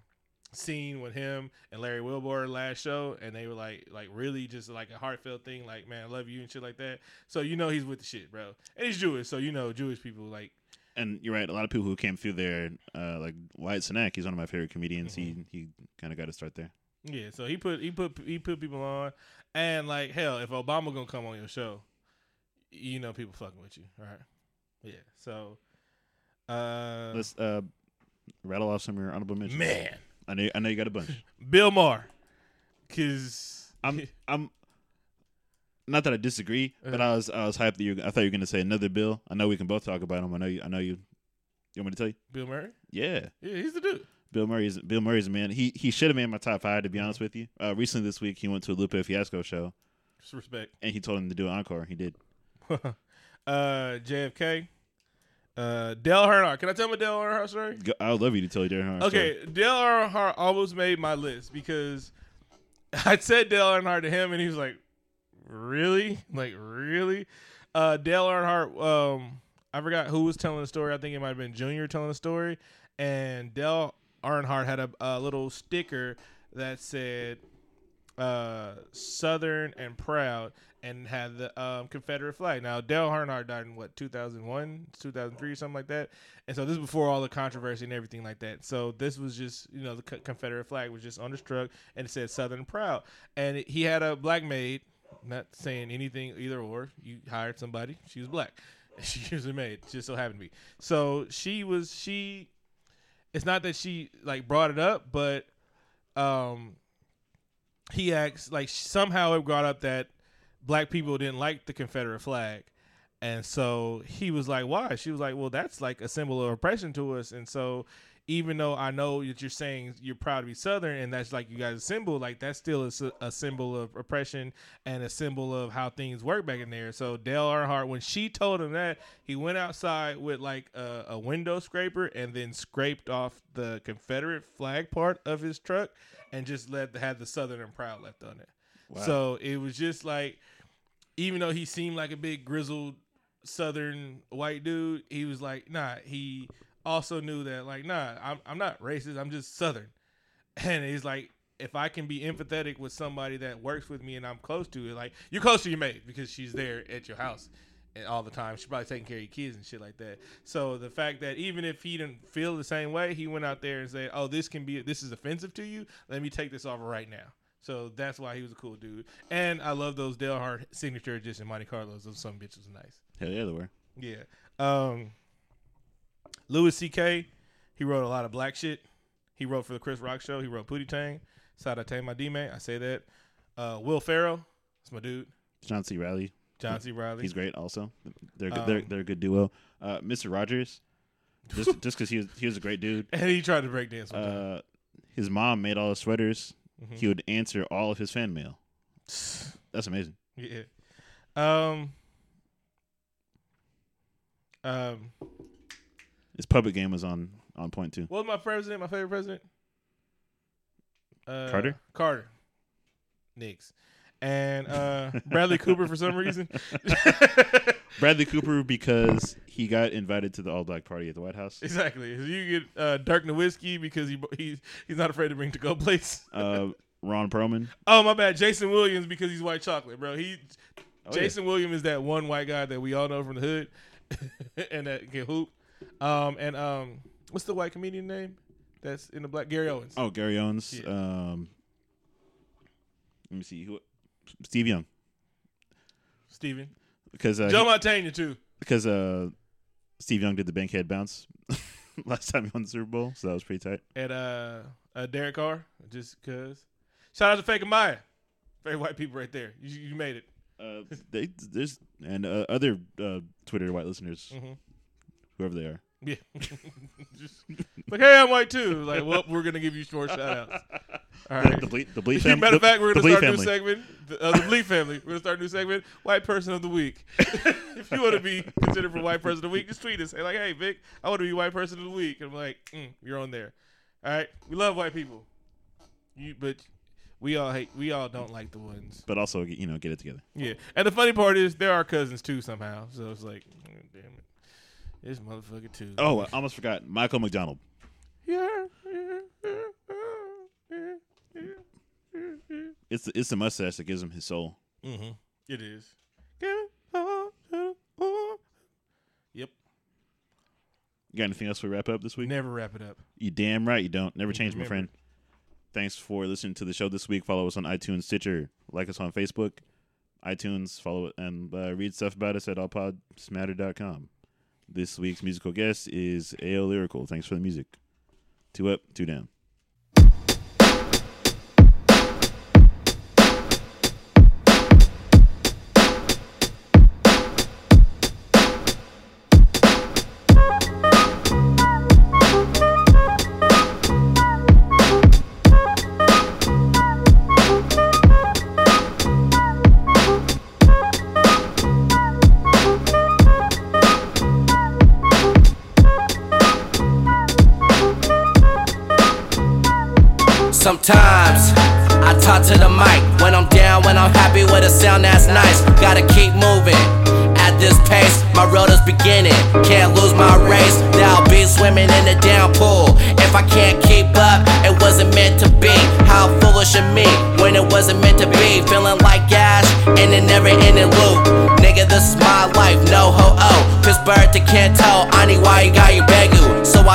Speaker 2: scene with him and Larry Wilmore last show, and they were like like really just like a heartfelt thing, like man, I love you and shit like that. So you know he's with the shit, bro, and he's Jewish, so you know Jewish people like
Speaker 1: And you're right. A lot of people who came through there, uh, like Wyatt Cenac, he's one of my favorite comedians.
Speaker 2: Mm-hmm.
Speaker 1: He he kind of got to start there.
Speaker 2: Yeah, so he put he put he put people on, and like hell, if Obama gonna come on your show, you know people fucking with you, all right? Yeah, so uh,
Speaker 1: Let's uh, rattle off some of your honorable mentions.
Speaker 2: man,
Speaker 1: I know I know you got a bunch.
Speaker 2: Bill Maher, cause
Speaker 1: I'm I'm not that I disagree, but
Speaker 2: Uh.
Speaker 1: I was I was hyped that you. I thought you were gonna say another Bill. I know we can both talk about him. I know you. I know you. You want me to tell you?
Speaker 2: Bill Murray,
Speaker 1: Yeah,
Speaker 2: yeah, he's the dude.
Speaker 1: Bill Murray's Bill Murray's a man. He he should have made my top five to be honest with you. Uh, recently this week he went to a Lupe Fiasco show
Speaker 2: Just respect.
Speaker 1: and he told him to do an encore. He did.
Speaker 2: uh, JFK, uh, Dale Earnhardt. Can I tell my Dale Earnhardt story?
Speaker 1: I would love you to tell you Darren Hart.
Speaker 2: Okay, Dale Earnhardt almost made my list because I said Dale Earnhardt to him, and he was like, "Really? Like really?" Uh, Dale Earnhardt. Um, I forgot who was telling the story. I think it might have been Junior telling the story, and Dale Earnhardt had a, a little sticker that said uh, "Southern and Proud." And had the um, Confederate flag. Now Dale Earnhardt died in what 2001, 2003, something like that. And so this is before all the controversy and everything like that. So this was just, you know, the Co- Confederate flag was just on truck and it said Southern Proud. And he had a black maid, not saying anything either or. You hired somebody, she was black. She was a maid, just so happened to be. So she was, she, it's not that she like brought it up, but um, he acts like, somehow it brought up that black people didn't like the Confederate flag. And so he was like, why? She was like, well, that's like a symbol of oppression to us. And so even though I know that you're saying you're proud to be Southern and that's like you guys' symbol, like that's still a symbol of oppression and a symbol of how things work back in there. So Dale Earnhardt, when she told him that, he went outside with like a, a window scraper and then scraped off the Confederate flag part of his truck and just let had the Southern and proud left on it. So it was just like, even though he seemed like a big grizzled Southern white dude, he was like, nah. He also knew that, like, nah, I'm I'm not racist. I'm just Southern. And he's like, if I can be empathetic with somebody that works with me and I'm close to it, like you're close to your mate because she's there at your house and all the time. She's probably taking care of your kids and shit like that. So the fact that even if he didn't feel the same way, he went out there and said, "Oh, this can be this is offensive to you. Let me take this off right now." So that's why he was a cool dude. And I love those Dale Hart signature edition Monte Carlos. Those some bitches are nice.
Speaker 1: Hell yeah, they were.
Speaker 2: Yeah. Um Louis C.K. He wrote a lot of black shit. He wrote for the Chris Rock show. He wrote Pootie Tang. Sada Tang my D man. I say that. Uh Will Ferrell. That's my dude.
Speaker 1: John C. Reilly.
Speaker 2: John C. Reilly.
Speaker 1: He's great. Also, they're good they're
Speaker 2: Um,
Speaker 1: they're a good duo. Uh, Mr. Rogers, just just because he was he was a great dude.
Speaker 2: and he tried to break dance.
Speaker 1: Uh, his mom made all his sweaters.
Speaker 2: Mhm.
Speaker 1: He would answer all of his fan mail. That's amazing.
Speaker 2: Yeah. Um. Um.
Speaker 1: His puppet game was on on point too.
Speaker 2: What was my president? My favorite president? Uh,
Speaker 1: Carter?
Speaker 2: Carter. Nix. And uh, Bradley Cooper for some reason.
Speaker 1: Bradley Cooper because he got invited to the all black party at the White House.
Speaker 2: exactly. You get uh, Dirk Nowitzki because he he's he's not afraid to bring to go place.
Speaker 1: Uh, Ron Perlman.
Speaker 2: Oh my bad, Jason Williams because he's white chocolate, bro. He
Speaker 1: Oh, yeah.
Speaker 2: Jason Williams is that one white guy that we all know from the hood and that can hoop. Um and um what's the white comedian name that's in the black Gary Owens.
Speaker 1: Oh, Gary Owens.
Speaker 2: Yeah.
Speaker 1: Um, let me see who. Steve Young,
Speaker 2: Steven.
Speaker 1: because uh,
Speaker 2: Joe
Speaker 1: he-
Speaker 2: Montana too.
Speaker 1: because uh, Steve Young did the bankhead bounce last time he won the Super Bowl, so that was pretty tight.
Speaker 2: And uh, uh Derek Carr, just cause. Shout out to Fake Maya. Very white people right there. You, you made it.
Speaker 1: Uh, they, there's and uh, other uh, Twitter white listeners,
Speaker 2: Mhm.
Speaker 1: whoever they are.
Speaker 2: Yeah. just like, hey, I'm white too. Like, well, we're gonna give you short shout outs. All right.
Speaker 1: The, the Bleep, the Bleep family.
Speaker 2: Matter of fact, we're gonna
Speaker 1: Bleep
Speaker 2: start a new segment. The, uh, the Bleak family. We're gonna start a new segment. White person of the week. if you want to be considered for white person of the week, just tweet us. Say like, "Hey, Vic, I want to be white person of the week." And I'm like, mm, "You're on there." All right. We love white people. You, but We all hate. We all don't like the ones.
Speaker 1: but also you know get it together.
Speaker 2: Yeah, and the funny part is there are our cousins too somehow. So it's like, this motherfucker too.
Speaker 1: Oh, I almost forgot Michael McDonald.
Speaker 2: yeah.
Speaker 1: It's the, it's the mustache that gives him his soul.
Speaker 2: Mm-hmm. It is. Yep.
Speaker 1: You got anything else we wrap up this week?
Speaker 2: Never wrap it up.
Speaker 1: You damn right you don't. Never change, my friend. Thanks for listening to the show this week. Follow us on iTunes, Stitcher, like us on Facebook, iTunes, follow it, and uh, read stuff about us at allpodsmatter.com. This week's musical guest is AO Lyrical. Thanks for the music. Two up, two down.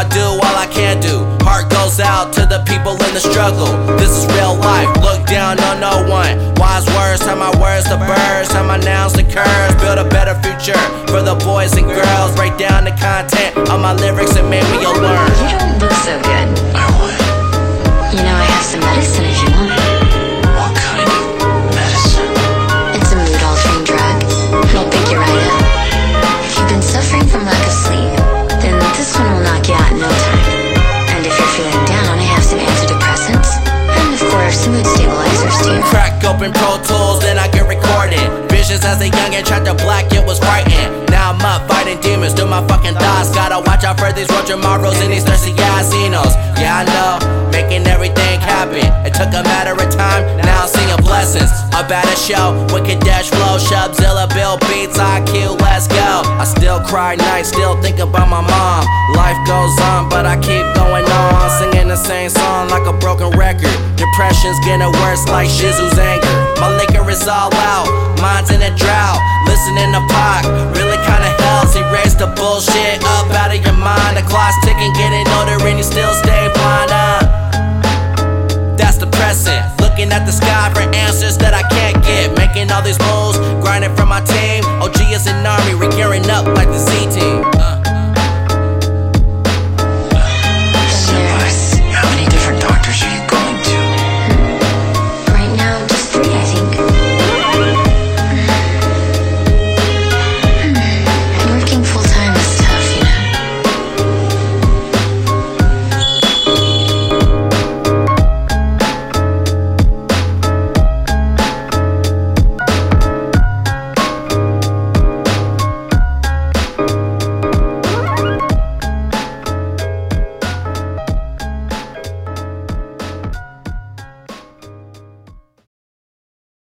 Speaker 3: Do all I can do. Heart goes out to the people in the struggle. This is real life, look down on no one. Wise words, turn my words to birds, turn my nouns to curves. Build a better future for the boys and girls. Write down the content of my lyrics and maybe you'll learn.
Speaker 4: You don't look so good. You know, I have some medicine if you want
Speaker 3: open Pro Tools, then I get recording. Visions as a youngin', tried to black, it was frightening. I'm up fighting demons, do my fucking thoughts. Gotta watch out for these Roger Morrows and these thirsty casinos. Yeah, I know, making everything happen. It took a matter of time, now I'm seeing blessings. A better show, wicked dash flow, Shubzilla, Bill Beats, IQ, let's go. I still cry nights, still think about my mom. Life goes on, but I keep going on. Singing the same song like a broken record. Depression's getting worse like Shizu's anger. My liquor is all out, mine's in a drought. Listening to Pac really kinda helps. He raised the bullshit up out of your mind. The clock's ticking, getting older, and you still stay blind. Uh. That's depressing. Looking at the sky for answers that I can't get. Making all these moves, grinding for my team. OG is an army.